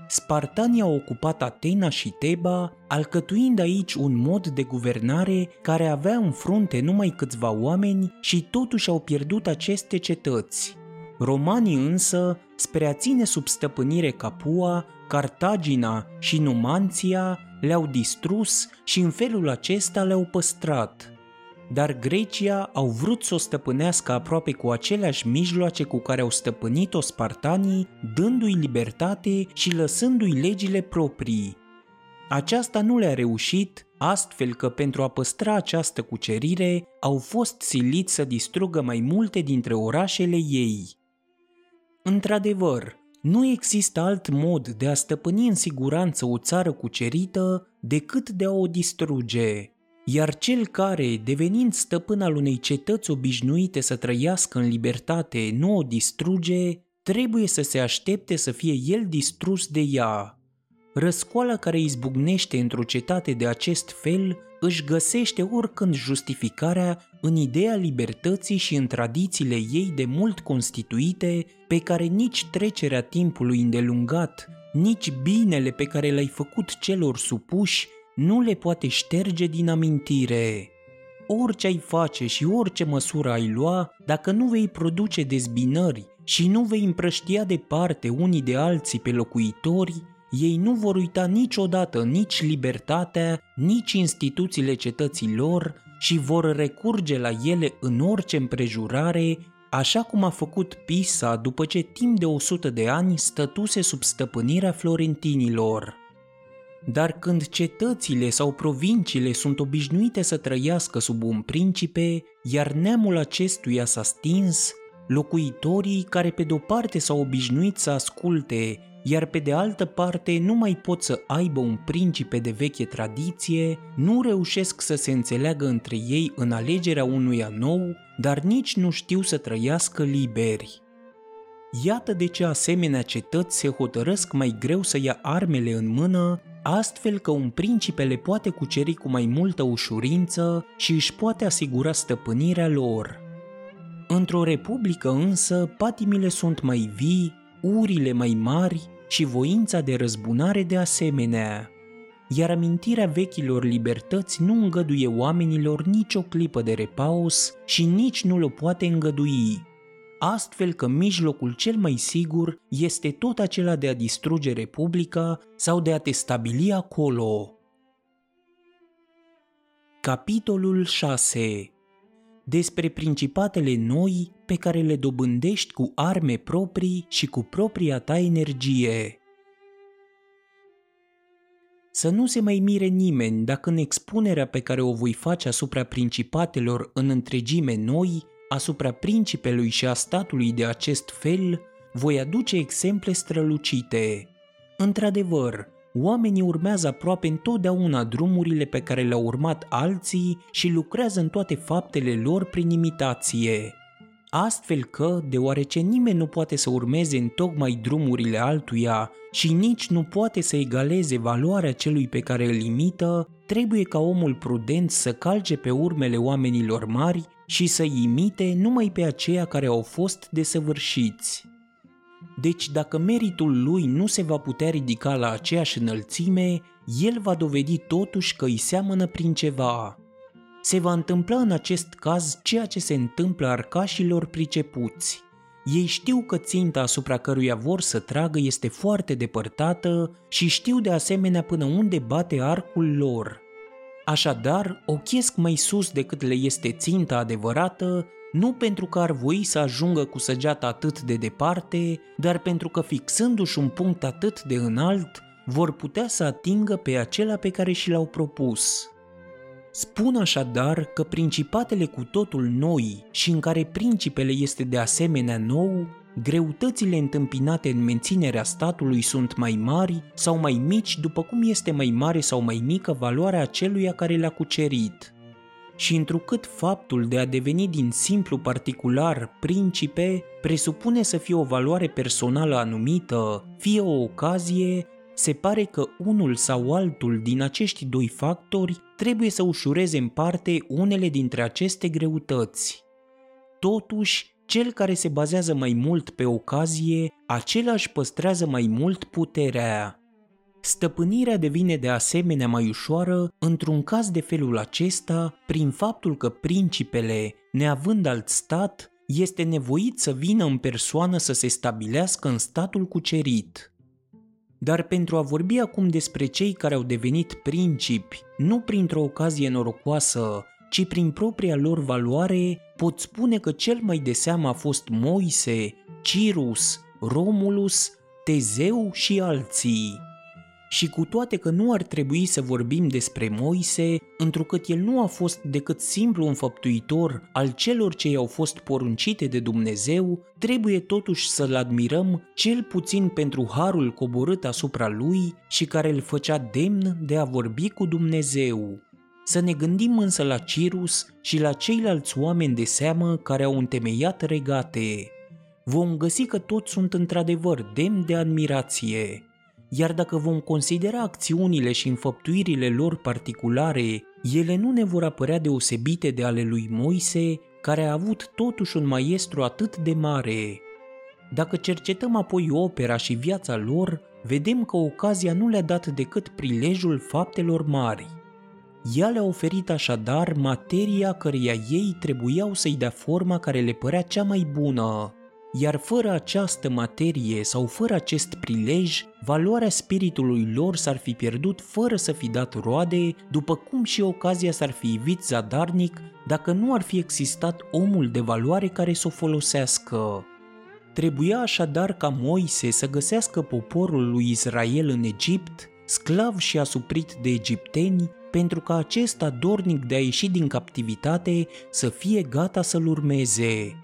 Spartanii au ocupat Atena și Teba, alcătuind aici un mod de guvernare care avea în frunte numai câțiva oameni și totuși au pierdut aceste cetăți. Romanii însă, spre a ține sub stăpânire Capua, Cartagina și Numanția, le-au distrus și în felul acesta le-au păstrat dar Grecia au vrut să o stăpânească aproape cu aceleași mijloace cu care au stăpânit-o spartanii, dându-i libertate și lăsându-i legile proprii. Aceasta nu le-a reușit, astfel că pentru a păstra această cucerire au fost siliți să distrugă mai multe dintre orașele ei. Într-adevăr, nu există alt mod de a stăpâni în siguranță o țară cucerită decât de a o distruge iar cel care, devenind stăpân al unei cetăți obișnuite să trăiască în libertate, nu o distruge, trebuie să se aștepte să fie el distrus de ea. Răscoala care izbucnește într-o cetate de acest fel își găsește oricând justificarea în ideea libertății și în tradițiile ei de mult constituite, pe care nici trecerea timpului îndelungat, nici binele pe care l-ai făcut celor supuși nu le poate șterge din amintire. Orice ai face și orice măsură ai lua, dacă nu vei produce dezbinări și nu vei împrăștia departe unii de alții pe locuitori, ei nu vor uita niciodată nici libertatea, nici instituțiile cetății lor și vor recurge la ele în orice împrejurare, așa cum a făcut Pisa după ce timp de 100 de ani stătuse sub stăpânirea florentinilor. Dar când cetățile sau provinciile sunt obișnuite să trăiască sub un principe, iar neamul acestuia s-a stins, locuitorii care pe de-o parte s-au obișnuit să asculte, iar pe de altă parte nu mai pot să aibă un principe de veche tradiție, nu reușesc să se înțeleagă între ei în alegerea unuia nou, dar nici nu știu să trăiască liberi. Iată de ce asemenea cetăți se hotărăsc mai greu să ia armele în mână astfel că un principe le poate cuceri cu mai multă ușurință și își poate asigura stăpânirea lor. Într-o republică însă, patimile sunt mai vii, urile mai mari și voința de răzbunare de asemenea. Iar amintirea vechilor libertăți nu îngăduie oamenilor nicio clipă de repaus și nici nu le poate îngădui astfel că mijlocul cel mai sigur este tot acela de a distruge Republica sau de a te stabili acolo. Capitolul 6 Despre principatele noi pe care le dobândești cu arme proprii și cu propria ta energie. Să nu se mai mire nimeni dacă în expunerea pe care o voi face asupra principatelor în întregime noi asupra principelui și a statului de acest fel, voi aduce exemple strălucite. Într-adevăr, oamenii urmează aproape întotdeauna drumurile pe care le-au urmat alții și lucrează în toate faptele lor prin imitație. Astfel că, deoarece nimeni nu poate să urmeze în tocmai drumurile altuia și nici nu poate să egaleze valoarea celui pe care îl imită, trebuie ca omul prudent să calce pe urmele oamenilor mari și să imite numai pe aceia care au fost desăvârșiți. Deci dacă meritul lui nu se va putea ridica la aceeași înălțime, el va dovedi totuși că îi seamănă prin ceva. Se va întâmpla în acest caz ceea ce se întâmplă arcașilor pricepuți. Ei știu că ținta asupra căruia vor să tragă este foarte depărtată și știu de asemenea până unde bate arcul lor. Așadar, ochiesc mai sus decât le este ținta adevărată nu pentru că ar voi să ajungă cu săgeata atât de departe, dar pentru că fixându-și un punct atât de înalt, vor putea să atingă pe acela pe care și l-au propus. Spun așadar că principatele cu totul noi și în care principele este de asemenea nou, greutățile întâmpinate în menținerea statului sunt mai mari sau mai mici după cum este mai mare sau mai mică valoarea aceluia care le-a cucerit – și întrucât faptul de a deveni din simplu particular principe presupune să fie o valoare personală anumită, fie o ocazie, se pare că unul sau altul din acești doi factori trebuie să ușureze în parte unele dintre aceste greutăți. Totuși, cel care se bazează mai mult pe ocazie, acela își păstrează mai mult puterea. Stăpânirea devine de asemenea mai ușoară într-un caz de felul acesta prin faptul că principele, neavând alt stat, este nevoit să vină în persoană să se stabilească în statul cucerit. Dar pentru a vorbi acum despre cei care au devenit principi, nu printr-o ocazie norocoasă, ci prin propria lor valoare, pot spune că cel mai de seamă a fost Moise, Cirus, Romulus, Tezeu și alții. Și cu toate că nu ar trebui să vorbim despre Moise, întrucât el nu a fost decât simplu înfăptuitor al celor ce i-au fost poruncite de Dumnezeu, trebuie totuși să-l admirăm cel puțin pentru harul coborât asupra lui și care îl făcea demn de a vorbi cu Dumnezeu. Să ne gândim însă la Cirus și la ceilalți oameni de seamă care au întemeiat regate. Vom găsi că toți sunt într-adevăr demni de admirație iar dacă vom considera acțiunile și înfăptuirile lor particulare, ele nu ne vor apărea deosebite de ale lui Moise, care a avut totuși un maestru atât de mare. Dacă cercetăm apoi opera și viața lor, vedem că ocazia nu le-a dat decât prilejul faptelor mari. Ea le-a oferit așadar materia căreia ei trebuiau să-i dea forma care le părea cea mai bună, iar fără această materie sau fără acest prilej, valoarea spiritului lor s-ar fi pierdut fără să fi dat roade, după cum și ocazia s-ar fi ivit zadarnic dacă nu ar fi existat omul de valoare care să o folosească. Trebuia așadar ca Moise să găsească poporul lui Israel în Egipt, sclav și asuprit de egipteni, pentru ca acesta dornic de a ieși din captivitate să fie gata să-l urmeze.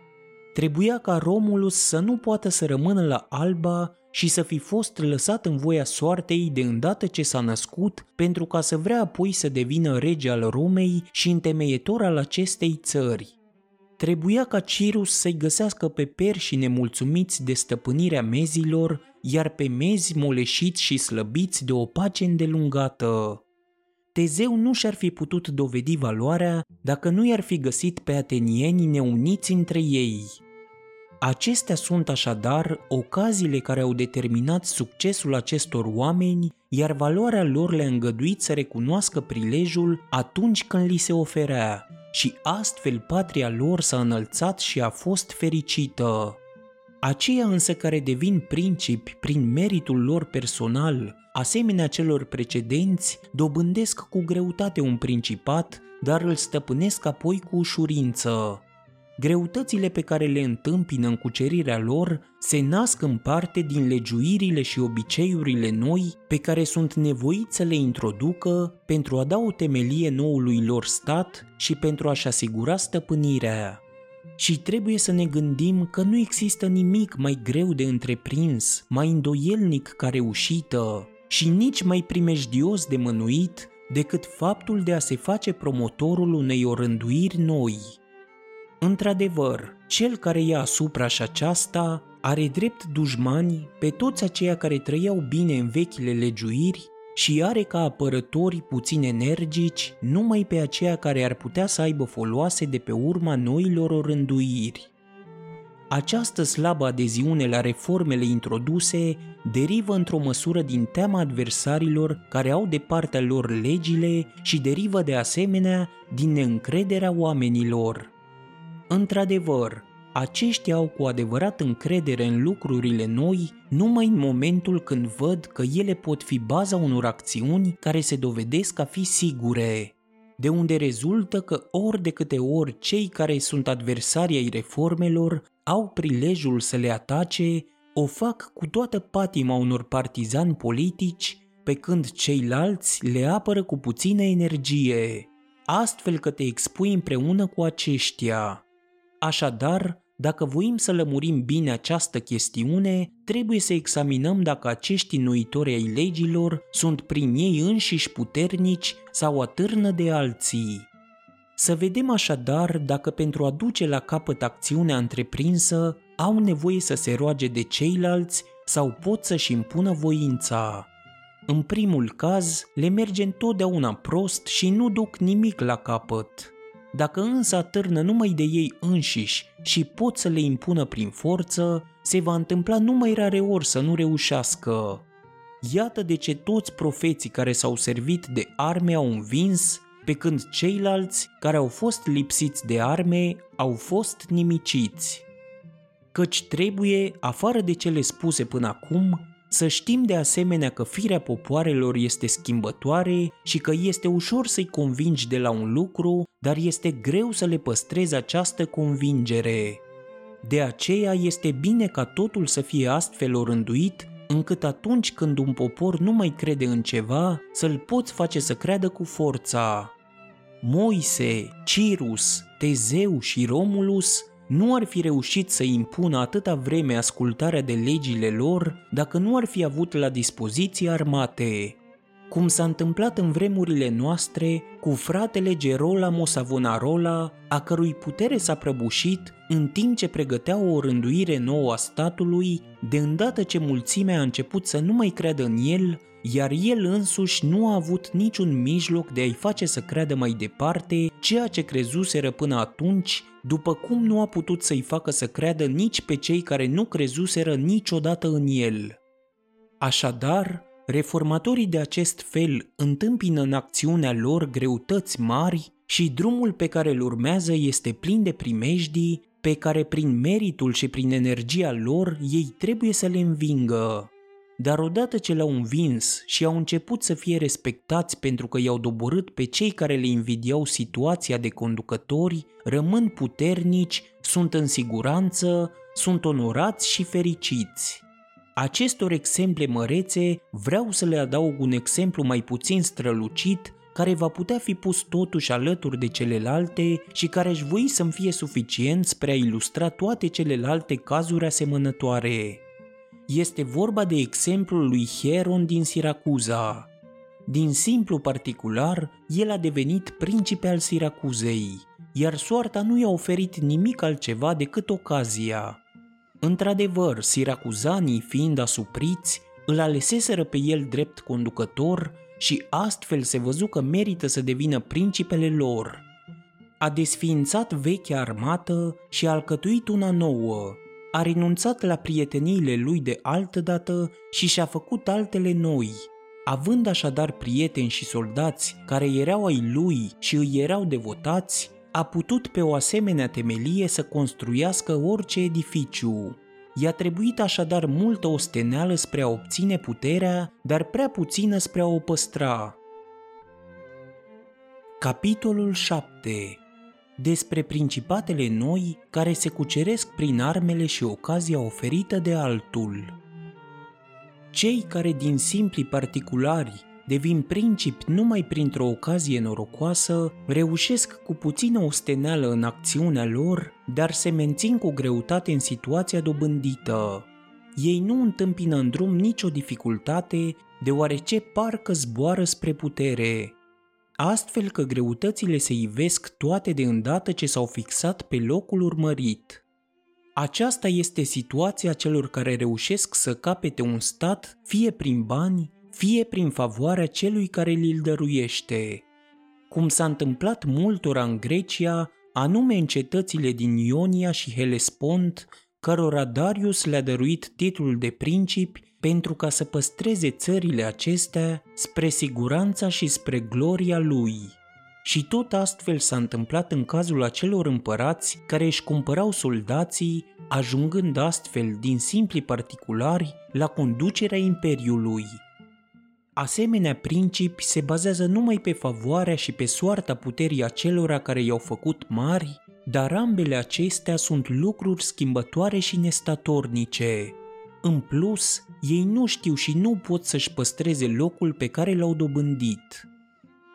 Trebuia ca Romulus să nu poată să rămână la Alba și să fi fost lăsat în voia soartei de îndată ce s-a născut, pentru ca să vrea apoi să devină rege al Romei și întemeietor al acestei țări. Trebuia ca Cirus să-i găsească pe perși nemulțumiți de stăpânirea mezilor, iar pe mezi moleșiți și slăbiți de o pace îndelungată. Tezeu nu și-ar fi putut dovedi valoarea dacă nu i-ar fi găsit pe atenieni neuniți între ei. Acestea sunt așadar ocaziile care au determinat succesul acestor oameni, iar valoarea lor le-a îngăduit să recunoască prilejul atunci când li se oferea și astfel patria lor s-a înălțat și a fost fericită. Aceia însă care devin principi prin meritul lor personal, asemenea celor precedenți, dobândesc cu greutate un principat, dar îl stăpânesc apoi cu ușurință. Greutățile pe care le întâmpină în cucerirea lor se nasc în parte din legiuirile și obiceiurile noi pe care sunt nevoiți să le introducă pentru a da o temelie noului lor stat și pentru a-și asigura stăpânirea. Și trebuie să ne gândim că nu există nimic mai greu de întreprins, mai îndoielnic ca reușită și nici mai primejdios de mânuit decât faptul de a se face promotorul unei orânduiri noi. Într-adevăr, cel care ia asupra și aceasta are drept dușmani pe toți aceia care trăiau bine în vechile legiuiri și are ca apărători puțin energici numai pe aceia care ar putea să aibă foloase de pe urma noilor orânduiri. Această slabă adeziune la reformele introduse derivă într-o măsură din teama adversarilor care au de partea lor legile și derivă de asemenea din neîncrederea oamenilor. Într-adevăr, aceștia au cu adevărat încredere în lucrurile noi numai în momentul când văd că ele pot fi baza unor acțiuni care se dovedesc a fi sigure, de unde rezultă că ori de câte ori cei care sunt adversarii ai reformelor au prilejul să le atace, o fac cu toată patima unor partizani politici, pe când ceilalți le apără cu puțină energie, astfel că te expui împreună cu aceștia. Așadar, dacă voim să lămurim bine această chestiune, trebuie să examinăm dacă acești nuitori ai legilor sunt prin ei înșiși puternici sau atârnă de alții. Să vedem așadar dacă pentru a duce la capăt acțiunea întreprinsă au nevoie să se roage de ceilalți sau pot să-și impună voința. În primul caz, le merge întotdeauna prost și nu duc nimic la capăt. Dacă însă atârnă numai de ei înșiși și pot să le impună prin forță, se va întâmpla numai rare ori să nu reușească. Iată de ce toți profeții care s-au servit de arme au învins, pe când ceilalți care au fost lipsiți de arme au fost nimiciți. Căci trebuie, afară de cele spuse până acum, să știm de asemenea că firea popoarelor este schimbătoare și că este ușor să-i convingi de la un lucru, dar este greu să le păstrezi această convingere. De aceea este bine ca totul să fie astfel orânduit, încât atunci când un popor nu mai crede în ceva, să-l poți face să creadă cu forța. Moise, Cirus, Tezeu și Romulus nu ar fi reușit să impună atâta vreme ascultarea de legile lor dacă nu ar fi avut la dispoziție armate. Cum s-a întâmplat în vremurile noastre cu fratele Gerolamo Savonarola, a cărui putere s-a prăbușit în timp ce pregătea o rânduire nouă a statului, de îndată ce mulțimea a început să nu mai creadă în el, iar el însuși nu a avut niciun mijloc de a-i face să creadă mai departe ceea ce crezuseră până atunci, după cum nu a putut să-i facă să creadă nici pe cei care nu crezuseră niciodată în el. Așadar, reformatorii de acest fel întâmpină în acțiunea lor greutăți mari și drumul pe care îl urmează este plin de primejdii pe care prin meritul și prin energia lor ei trebuie să le învingă. Dar odată ce le-au învins și au început să fie respectați pentru că i-au doborât pe cei care le invidiau situația de conducători, rămân puternici, sunt în siguranță, sunt onorați și fericiți. Acestor exemple mărețe vreau să le adaug un exemplu mai puțin strălucit care va putea fi pus totuși alături de celelalte și care își voi să-mi fie suficient spre a ilustra toate celelalte cazuri asemănătoare. Este vorba de exemplul lui Hieron din Siracuza. Din simplu particular, el a devenit principe al Siracuzei, iar soarta nu i-a oferit nimic altceva decât ocazia. Într-adevăr, siracuzanii fiind asupriți, îl aleseseră pe el drept conducător și astfel se văzu că merită să devină principele lor. A desființat vechea armată și a alcătuit una nouă, a renunțat la prieteniile lui de altădată și și-a făcut altele noi. Având așadar prieteni și soldați care erau ai lui și îi erau devotați, a putut pe o asemenea temelie să construiască orice edificiu. I-a trebuit așadar multă osteneală spre a obține puterea, dar prea puțină spre a o păstra. Capitolul 7 despre principatele noi care se cuceresc prin armele și ocazia oferită de altul. Cei care din simpli particulari devin principi numai printr-o ocazie norocoasă, reușesc cu puțină osteneală în acțiunea lor, dar se mențin cu greutate în situația dobândită. Ei nu întâmpină în drum nicio dificultate, deoarece parcă zboară spre putere. Astfel că greutățile se ivesc toate de îndată ce s-au fixat pe locul urmărit – aceasta este situația celor care reușesc să capete un stat fie prin bani, fie prin favoarea celui care li-l dăruiește. Cum s-a întâmplat multora în Grecia, anume în cetățile din Ionia și Helespont, cărora Darius le-a dăruit titlul de principi pentru ca să păstreze țările acestea spre siguranța și spre gloria lui. Și tot astfel s-a întâmplat în cazul acelor împărați care își cumpărau soldații, ajungând astfel din simpli particulari la conducerea imperiului. Asemenea principi se bazează numai pe favoarea și pe soarta puterii acelora care i-au făcut mari, dar ambele acestea sunt lucruri schimbătoare și nestatornice. În plus, ei nu știu și nu pot să-și păstreze locul pe care l-au dobândit.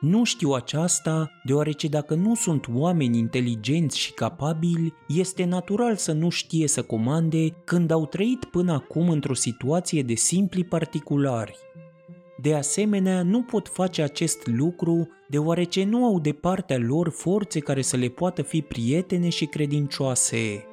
Nu știu aceasta deoarece dacă nu sunt oameni inteligenți și capabili, este natural să nu știe să comande când au trăit până acum într-o situație de simpli particulari. De asemenea, nu pot face acest lucru deoarece nu au de partea lor forțe care să le poată fi prietene și credincioase.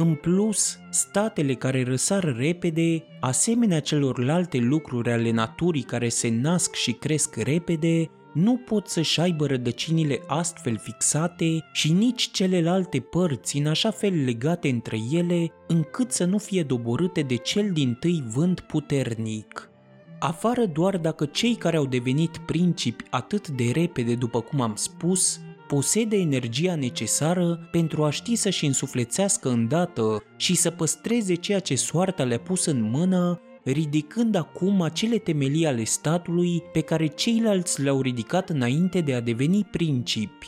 În plus, statele care răsar repede, asemenea celorlalte lucruri ale naturii care se nasc și cresc repede, nu pot să-și aibă rădăcinile astfel fixate și nici celelalte părți în așa fel legate între ele, încât să nu fie doborâte de cel din tâi vânt puternic. Afară doar dacă cei care au devenit principi atât de repede după cum am spus, posede energia necesară pentru a ști să-și însuflețească îndată și să păstreze ceea ce soarta le-a pus în mână ridicând acum acele temelii ale statului pe care ceilalți le-au ridicat înainte de a deveni principi.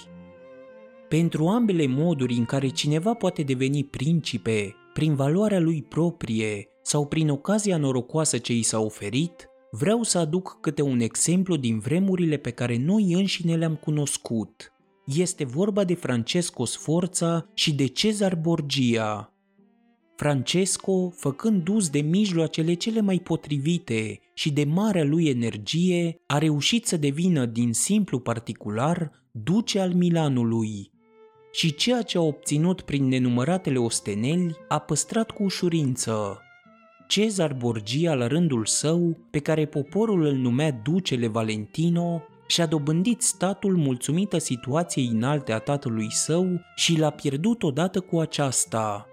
Pentru ambele moduri în care cineva poate deveni principe, prin valoarea lui proprie sau prin ocazia norocoasă ce i s-a oferit, vreau să aduc câte un exemplu din vremurile pe care noi înșine le-am cunoscut. Este vorba de Francesco Sforza și de Cezar Borgia, Francesco, făcând uz de mijloacele cele mai potrivite și de marea lui energie, a reușit să devină din simplu particular duce al Milanului. Și ceea ce a obținut prin nenumăratele osteneli a păstrat cu ușurință. Cezar Borgia, la rândul său, pe care poporul îl numea Ducele Valentino, și-a dobândit statul mulțumită situației înalte a tatălui său și l-a pierdut odată cu aceasta –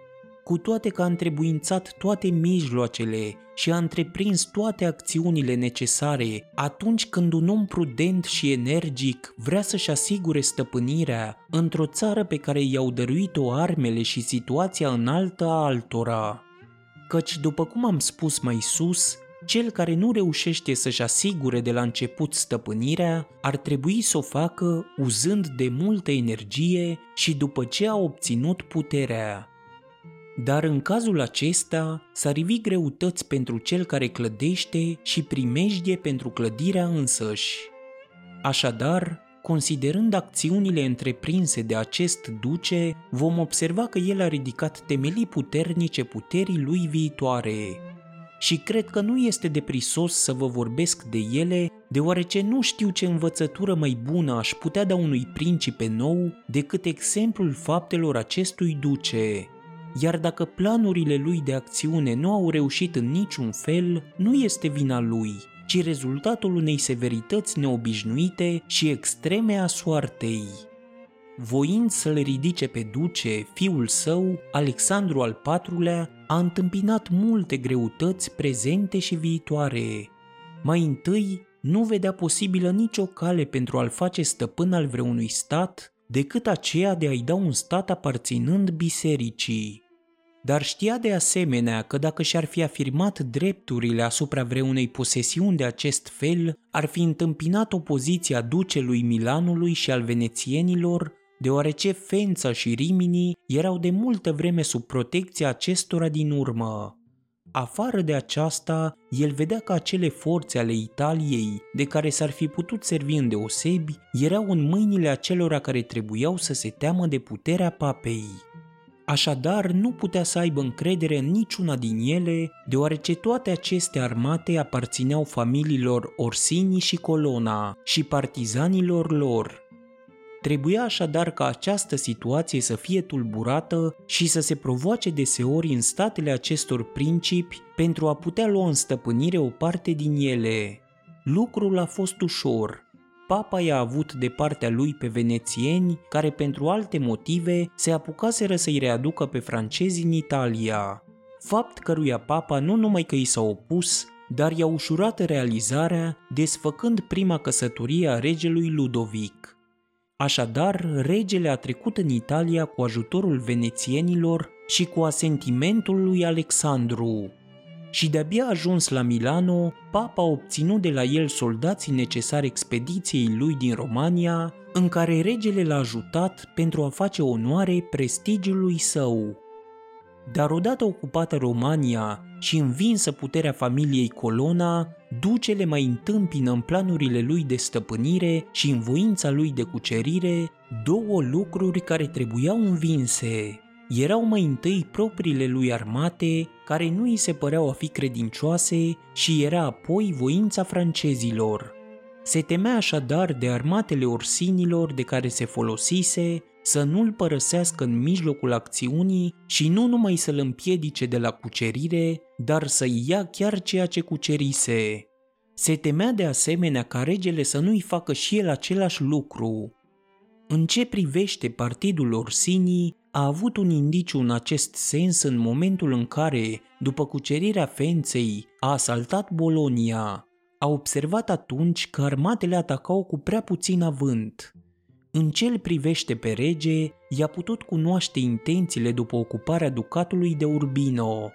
cu toate că a întrebuințat toate mijloacele și a întreprins toate acțiunile necesare atunci când un om prudent și energic vrea să-și asigure stăpânirea într-o țară pe care i-au dăruit-o armele și situația înaltă a altora. Căci, după cum am spus mai sus, cel care nu reușește să-și asigure de la început stăpânirea ar trebui să o facă uzând de multă energie și după ce a obținut puterea. Dar în cazul acesta s-ar rivi greutăți pentru cel care clădește și primejdie pentru clădirea însăși. Așadar, considerând acțiunile întreprinse de acest duce, vom observa că el a ridicat temelii puternice puterii lui viitoare. Și cred că nu este deprisos să vă vorbesc de ele, deoarece nu știu ce învățătură mai bună aș putea da unui principe nou decât exemplul faptelor acestui duce iar dacă planurile lui de acțiune nu au reușit în niciun fel, nu este vina lui, ci rezultatul unei severități neobișnuite și extreme a soartei. Voind să-l ridice pe duce, fiul său, Alexandru al IV-lea, a întâmpinat multe greutăți prezente și viitoare. Mai întâi, nu vedea posibilă nicio cale pentru a-l face stăpân al vreunui stat decât aceea de a-i da un stat aparținând bisericii dar știa de asemenea că dacă și-ar fi afirmat drepturile asupra vreunei posesiuni de acest fel, ar fi întâmpinat opoziția ducelui Milanului și al venețienilor, deoarece Fența și Rimini erau de multă vreme sub protecția acestora din urmă. Afară de aceasta, el vedea că acele forțe ale Italiei, de care s-ar fi putut servi în deosebi, erau în mâinile acelora care trebuiau să se teamă de puterea papei. Așadar, nu putea să aibă încredere în niciuna din ele, deoarece toate aceste armate aparțineau familiilor Orsini și Colona și partizanilor lor. Trebuia așadar ca această situație să fie tulburată și să se provoace deseori în statele acestor principi pentru a putea lua în stăpânire o parte din ele. Lucrul a fost ușor, papa i-a avut de partea lui pe venețieni, care pentru alte motive se apucaseră să-i readucă pe francezi în Italia. Fapt căruia papa nu numai că i s-a opus, dar i-a ușurat realizarea, desfăcând prima căsătorie a regelui Ludovic. Așadar, regele a trecut în Italia cu ajutorul venețienilor și cu asentimentul lui Alexandru, și de-abia ajuns la Milano, papa a obținut de la el soldații necesari expediției lui din Romania, în care regele l-a ajutat pentru a face onoare prestigiului său. Dar odată ocupată Romania și învinsă puterea familiei Colona, ducele mai întâmpină în planurile lui de stăpânire și în voința lui de cucerire două lucruri care trebuiau învinse erau mai întâi propriile lui armate, care nu îi se păreau a fi credincioase și era apoi voința francezilor. Se temea așadar de armatele orsinilor de care se folosise să nu-l părăsească în mijlocul acțiunii și nu numai să-l împiedice de la cucerire, dar să-i ia chiar ceea ce cucerise. Se temea de asemenea ca regele să nu-i facă și el același lucru. În ce privește partidul Orsinii, a avut un indiciu în acest sens în momentul în care, după cucerirea Fenței, a asaltat Bolonia. A observat atunci că armatele atacau cu prea puțin avânt. În ce privește pe rege, i-a putut cunoaște intențiile după ocuparea ducatului de Urbino,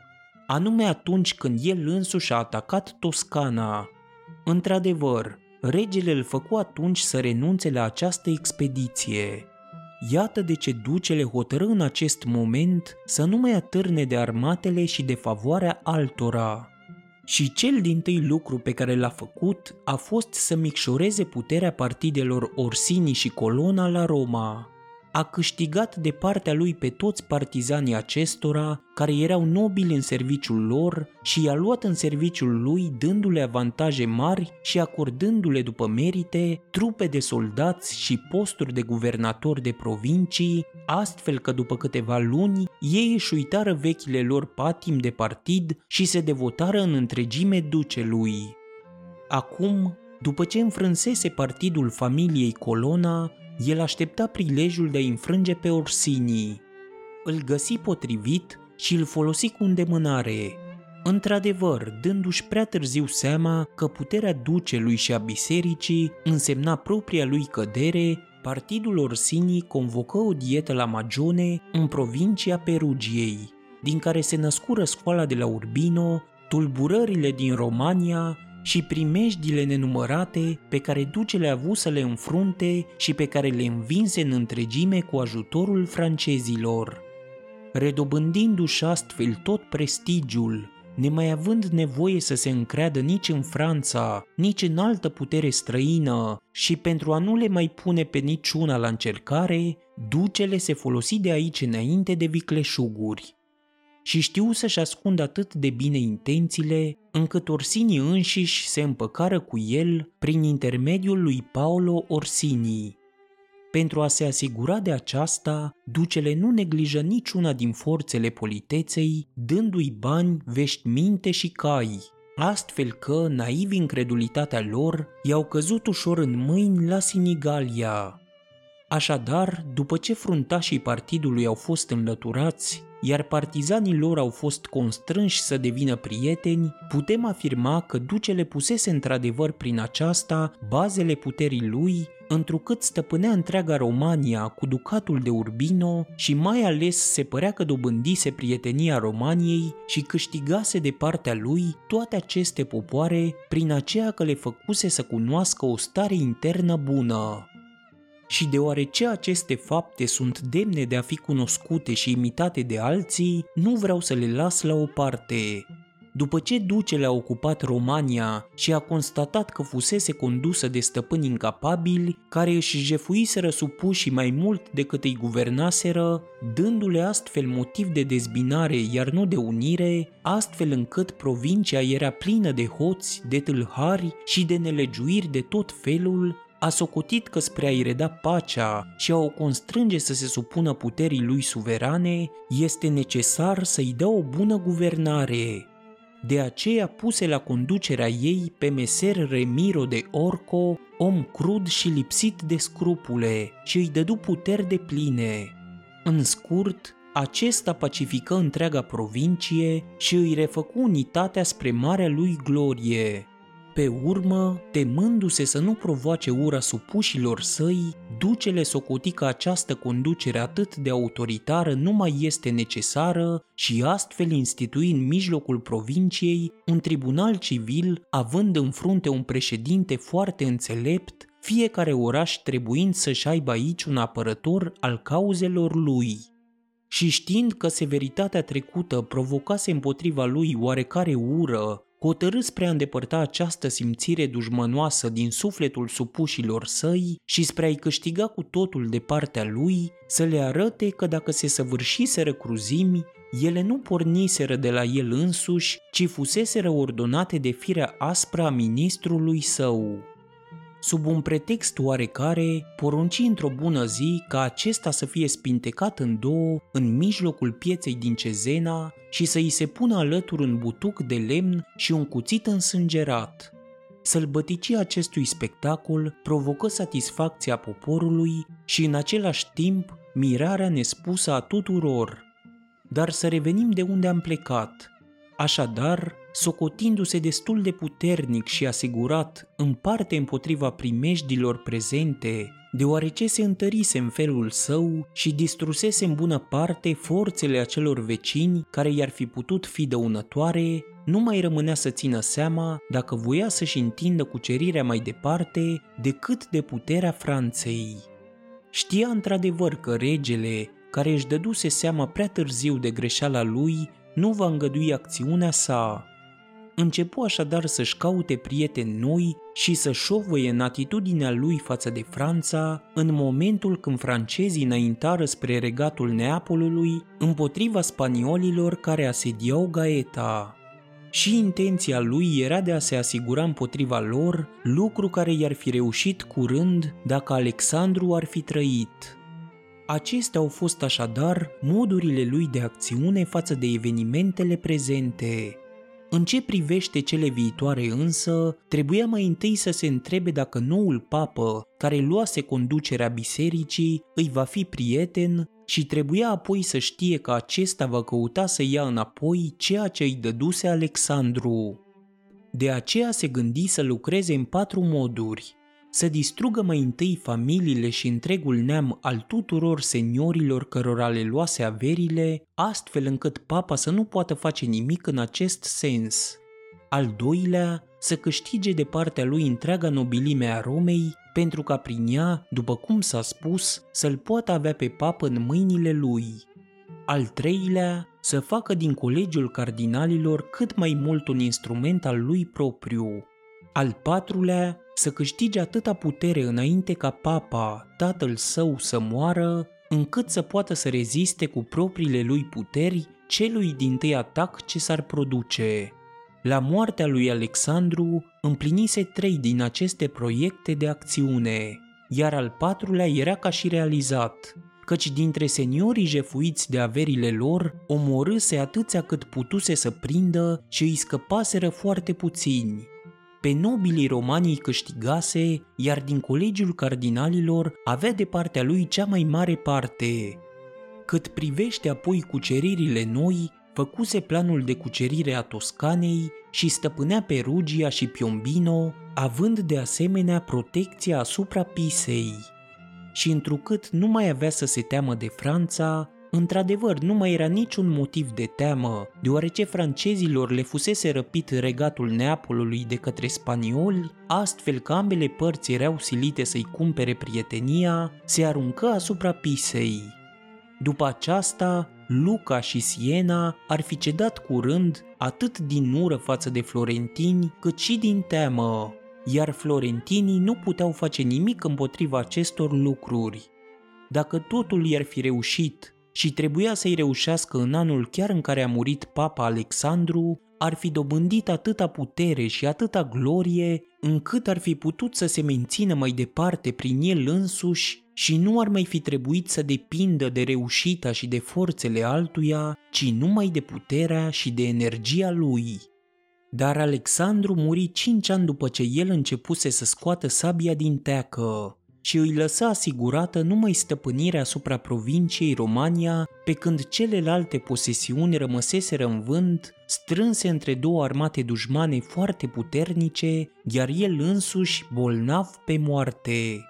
anume atunci când el însuși a atacat Toscana. Într-adevăr, regele îl făcu atunci să renunțe la această expediție. Iată de ce ducele hotărâ în acest moment să nu mai atârne de armatele și de favoarea altora. Și cel din tâi lucru pe care l-a făcut a fost să micșoreze puterea partidelor Orsini și Colona la Roma a câștigat de partea lui pe toți partizanii acestora care erau nobili în serviciul lor și i-a luat în serviciul lui dându-le avantaje mari și acordându-le după merite trupe de soldați și posturi de guvernatori de provincii, astfel că după câteva luni ei își uitară vechile lor patim de partid și se devotară în întregime ducelui. Acum, după ce înfrânsese partidul familiei Colona, el aștepta prilejul de a înfrânge pe Orsini. Îl găsi potrivit și îl folosi cu îndemânare. Într-adevăr, dându-și prea târziu seama că puterea ducelui și a bisericii însemna propria lui cădere, partidul Orsini convocă o dietă la Magione în provincia Perugiei, din care se născură școala de la Urbino, tulburările din Romania și primejdile nenumărate pe care ducele a avut să le înfrunte și pe care le învinse în întregime cu ajutorul francezilor. Redobândindu-și astfel tot prestigiul, nemai având nevoie să se încreadă nici în Franța, nici în altă putere străină și pentru a nu le mai pune pe niciuna la încercare, ducele se folosi de aici înainte de vicleșuguri și știu să-și ascundă atât de bine intențiile, încât Orsini înșiși se împăcară cu el prin intermediul lui Paolo Orsini. Pentru a se asigura de aceasta, ducele nu neglijă niciuna din forțele politeței, dându-i bani, veștiminte și cai, astfel că, naivi incredulitatea lor, i-au căzut ușor în mâini la Sinigalia. Așadar, după ce fruntașii partidului au fost înlăturați, iar partizanii lor au fost constrânși să devină prieteni, putem afirma că ducele pusese într-adevăr prin aceasta bazele puterii lui, întrucât stăpânea întreaga Romania cu ducatul de Urbino și mai ales se părea că dobândise prietenia Romaniei și câștigase de partea lui toate aceste popoare prin aceea că le făcuse să cunoască o stare internă bună și deoarece aceste fapte sunt demne de a fi cunoscute și imitate de alții, nu vreau să le las la o parte. după ce ducele a ocupat Romania și a constatat că fusese condusă de stăpâni incapabili, care își jefuiseră supuși mai mult decât îi guvernaseră, dându-le astfel motiv de dezbinare, iar nu de unire, astfel încât provincia era plină de hoți, de tâlhari și de nelegiuiri de tot felul, a socotit că spre a-i reda pacea și a o constrânge să se supună puterii lui suverane, este necesar să-i dea o bună guvernare. De aceea puse la conducerea ei pe meser Remiro de Orco, om crud și lipsit de scrupule, și îi dădu puteri de pline. În scurt, acesta pacifică întreaga provincie și îi refăcu unitatea spre marea lui glorie. Pe urmă, temându-se să nu provoace ura supușilor săi, ducele socoti că această conducere atât de autoritară nu mai este necesară și astfel institui în mijlocul provinciei un tribunal civil, având în frunte un președinte foarte înțelept, fiecare oraș trebuind să-și aibă aici un apărător al cauzelor lui. Și știind că severitatea trecută provocase împotriva lui oarecare ură hotărât spre a îndepărta această simțire dușmănoasă din sufletul supușilor săi și spre a-i câștiga cu totul de partea lui, să le arate că dacă se săvârșiseră cruzimi, ele nu porniseră de la el însuși, ci fuseseră ordonate de firea aspră a ministrului său sub un pretext oarecare, porunci într-o bună zi ca acesta să fie spintecat în două în mijlocul pieței din Cezena și să îi se pună alături un butuc de lemn și un cuțit însângerat. Sălbăticia acestui spectacol provocă satisfacția poporului și în același timp mirarea nespusă a tuturor. Dar să revenim de unde am plecat. Așadar, socotindu-se destul de puternic și asigurat în parte împotriva primejdilor prezente, deoarece se întărise în felul său și distrusese în bună parte forțele acelor vecini care i-ar fi putut fi dăunătoare, nu mai rămânea să țină seama dacă voia să-și întindă cucerirea mai departe decât de puterea Franței. Știa într-adevăr că regele, care își dăduse seama prea târziu de greșeala lui, nu va îngădui acțiunea sa, începu așadar să-și caute prieteni noi și să șovăie în atitudinea lui față de Franța în momentul când francezii înaintară spre regatul Neapolului împotriva spaniolilor care asediau Gaeta. Și intenția lui era de a se asigura împotriva lor, lucru care i-ar fi reușit curând dacă Alexandru ar fi trăit. Acestea au fost așadar modurile lui de acțiune față de evenimentele prezente. În ce privește cele viitoare însă, trebuia mai întâi să se întrebe dacă noul papă, care luase conducerea bisericii, îi va fi prieten și trebuia apoi să știe că acesta va căuta să ia înapoi ceea ce îi dăduse Alexandru. De aceea se gândi să lucreze în patru moduri să distrugă mai întâi familiile și întregul neam al tuturor seniorilor cărora le luase averile, astfel încât papa să nu poată face nimic în acest sens. Al doilea, să câștige de partea lui întreaga nobilime a Romei, pentru ca prin ea, după cum s-a spus, să-l poată avea pe papă în mâinile lui. Al treilea, să facă din colegiul cardinalilor cât mai mult un instrument al lui propriu. Al patrulea, să câștige atâta putere înainte ca papa, tatăl său, să moară, încât să poată să reziste cu propriile lui puteri celui din tâi atac ce s-ar produce. La moartea lui Alexandru împlinise trei din aceste proiecte de acțiune, iar al patrulea era ca și realizat, căci dintre seniorii jefuiți de averile lor, omorâse atâția cât putuse să prindă și îi scăpaseră foarte puțini pe nobilii romani îi câștigase, iar din colegiul cardinalilor avea de partea lui cea mai mare parte. Cât privește apoi cuceririle noi, făcuse planul de cucerire a Toscanei și stăpânea Perugia și Piombino, având de asemenea protecția asupra Pisei. Și întrucât nu mai avea să se teamă de Franța, Într-adevăr, nu mai era niciun motiv de teamă, deoarece francezilor le fusese răpit regatul Neapolului de către spanioli, astfel că ambele părți erau silite să-i cumpere prietenia, se aruncă asupra Pisei. După aceasta, Luca și Siena ar fi cedat curând atât din ură față de florentini, cât și din teamă, iar florentinii nu puteau face nimic împotriva acestor lucruri. Dacă totul i-ar fi reușit și trebuia să-i reușească în anul chiar în care a murit papa Alexandru, ar fi dobândit atâta putere și atâta glorie încât ar fi putut să se mențină mai departe prin el însuși și nu ar mai fi trebuit să depindă de reușita și de forțele altuia, ci numai de puterea și de energia lui. Dar Alexandru muri cinci ani după ce el începuse să scoată sabia din teacă și îi lăsa asigurată numai stăpânirea asupra provinciei Romania, pe când celelalte posesiuni rămăseseră în vânt, strânse între două armate dușmane foarte puternice, iar el însuși bolnav pe moarte.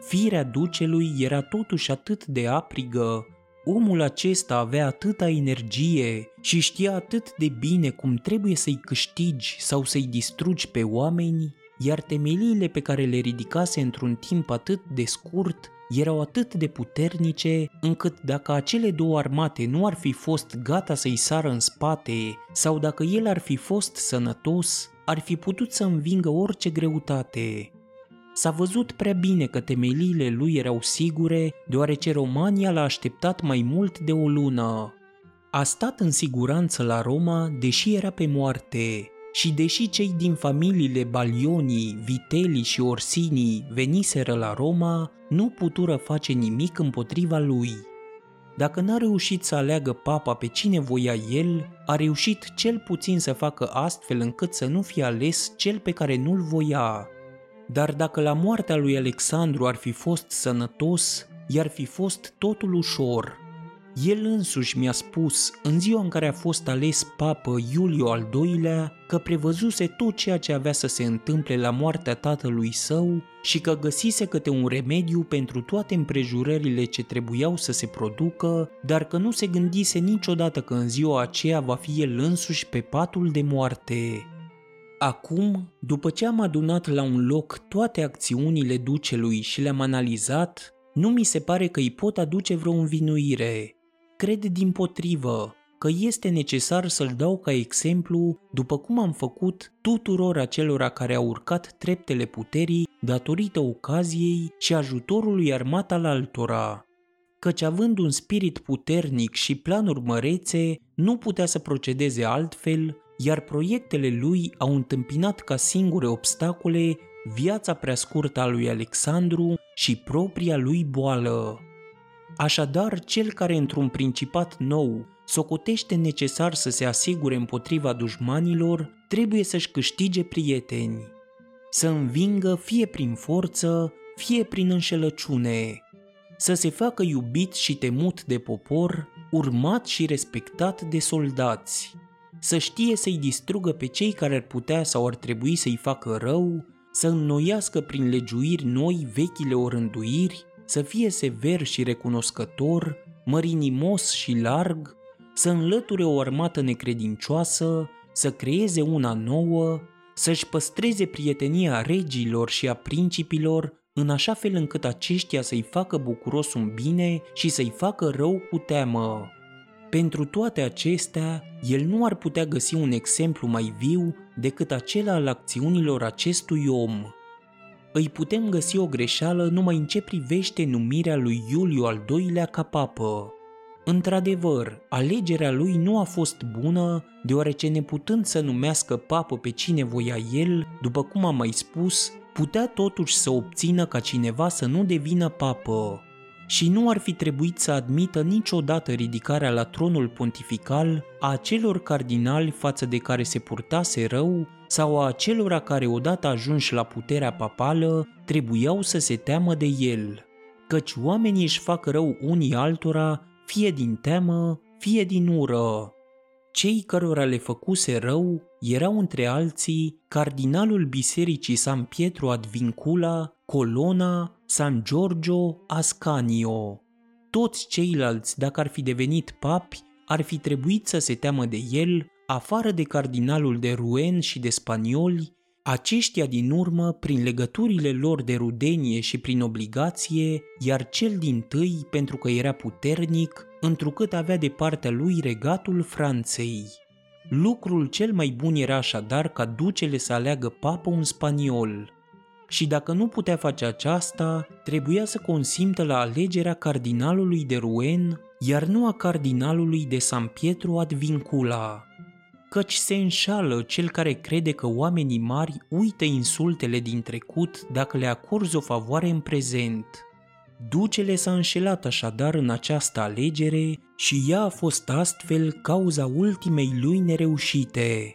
Firea ducelui era totuși atât de aprigă, omul acesta avea atâta energie și știa atât de bine cum trebuie să-i câștigi sau să-i distrugi pe oameni, iar temeliile pe care le ridicase într-un timp atât de scurt erau atât de puternice încât dacă acele două armate nu ar fi fost gata să-i sară în spate sau dacă el ar fi fost sănătos, ar fi putut să învingă orice greutate. S-a văzut prea bine că temeliile lui erau sigure, deoarece Romania l-a așteptat mai mult de o lună. A stat în siguranță la Roma, deși era pe moarte, și deși cei din familiile Balionii, Vitelii și Orsinii veniseră la Roma, nu putură face nimic împotriva lui. Dacă n-a reușit să aleagă papa pe cine voia el, a reușit cel puțin să facă astfel încât să nu fie ales cel pe care nu-l voia. Dar dacă la moartea lui Alexandru ar fi fost sănătos, i-ar fi fost totul ușor – el însuși mi-a spus, în ziua în care a fost ales papă Iuliu al II-lea, că prevăzuse tot ceea ce avea să se întâmple la moartea tatălui său și că găsise câte un remediu pentru toate împrejurările ce trebuiau să se producă, dar că nu se gândise niciodată că în ziua aceea va fi el însuși pe patul de moarte. Acum, după ce am adunat la un loc toate acțiunile ducelui și le-am analizat, nu mi se pare că îi pot aduce vreo învinuire, Cred din potrivă că este necesar să-l dau ca exemplu după cum am făcut tuturor acelora care au urcat treptele puterii datorită ocaziei și ajutorului armat al altora. Căci având un spirit puternic și planuri mărețe, nu putea să procedeze altfel, iar proiectele lui au întâmpinat ca singure obstacole viața prea scurtă a lui Alexandru și propria lui boală. Așadar, cel care într-un principat nou socotește necesar să se asigure împotriva dușmanilor, trebuie să-și câștige prieteni, să învingă fie prin forță, fie prin înșelăciune, să se facă iubit și temut de popor, urmat și respectat de soldați, să știe să-i distrugă pe cei care ar putea sau ar trebui să-i facă rău, să înnoiască prin legiuiri noi vechile orânduiri, să fie sever și recunoscător, mărinimos și larg, să înlăture o armată necredincioasă, să creeze una nouă, să-și păstreze prietenia regilor și a principilor, în așa fel încât aceștia să-i facă bucuros un bine și să-i facă rău cu teamă. Pentru toate acestea, el nu ar putea găsi un exemplu mai viu decât acela al acțiunilor acestui om – îi putem găsi o greșeală numai în ce privește numirea lui Iuliu al II-lea ca papă. Într-adevăr, alegerea lui nu a fost bună, deoarece neputând să numească papă pe cine voia el, după cum am mai spus, putea totuși să obțină ca cineva să nu devină papă. Și nu ar fi trebuit să admită niciodată ridicarea la tronul pontifical a acelor cardinali față de care se purtase rău sau a acelora care odată ajunși la puterea papală trebuiau să se teamă de el, căci oamenii își fac rău unii altora, fie din teamă, fie din ură. Cei cărora le făcuse rău erau între alții cardinalul bisericii San Pietro ad Vincula, Colona, San Giorgio Ascanio. Toți ceilalți, dacă ar fi devenit papi, ar fi trebuit să se teamă de el afară de cardinalul de Rouen și de spanioli, Aceștia din urmă, prin legăturile lor de rudenie și prin obligație, iar cel din tâi pentru că era puternic, întrucât avea de partea lui regatul Franței. Lucrul cel mai bun era așadar ca ducele să aleagă papă un spaniol, și dacă nu putea face aceasta, trebuia să consimtă la alegerea cardinalului de Rouen, iar nu a cardinalului de San Pietro ad Vincula. Căci se înșală cel care crede că oamenii mari uită insultele din trecut dacă le acorzi o favoare în prezent. Ducele s-a înșelat așadar în această alegere și ea a fost astfel cauza ultimei lui nereușite.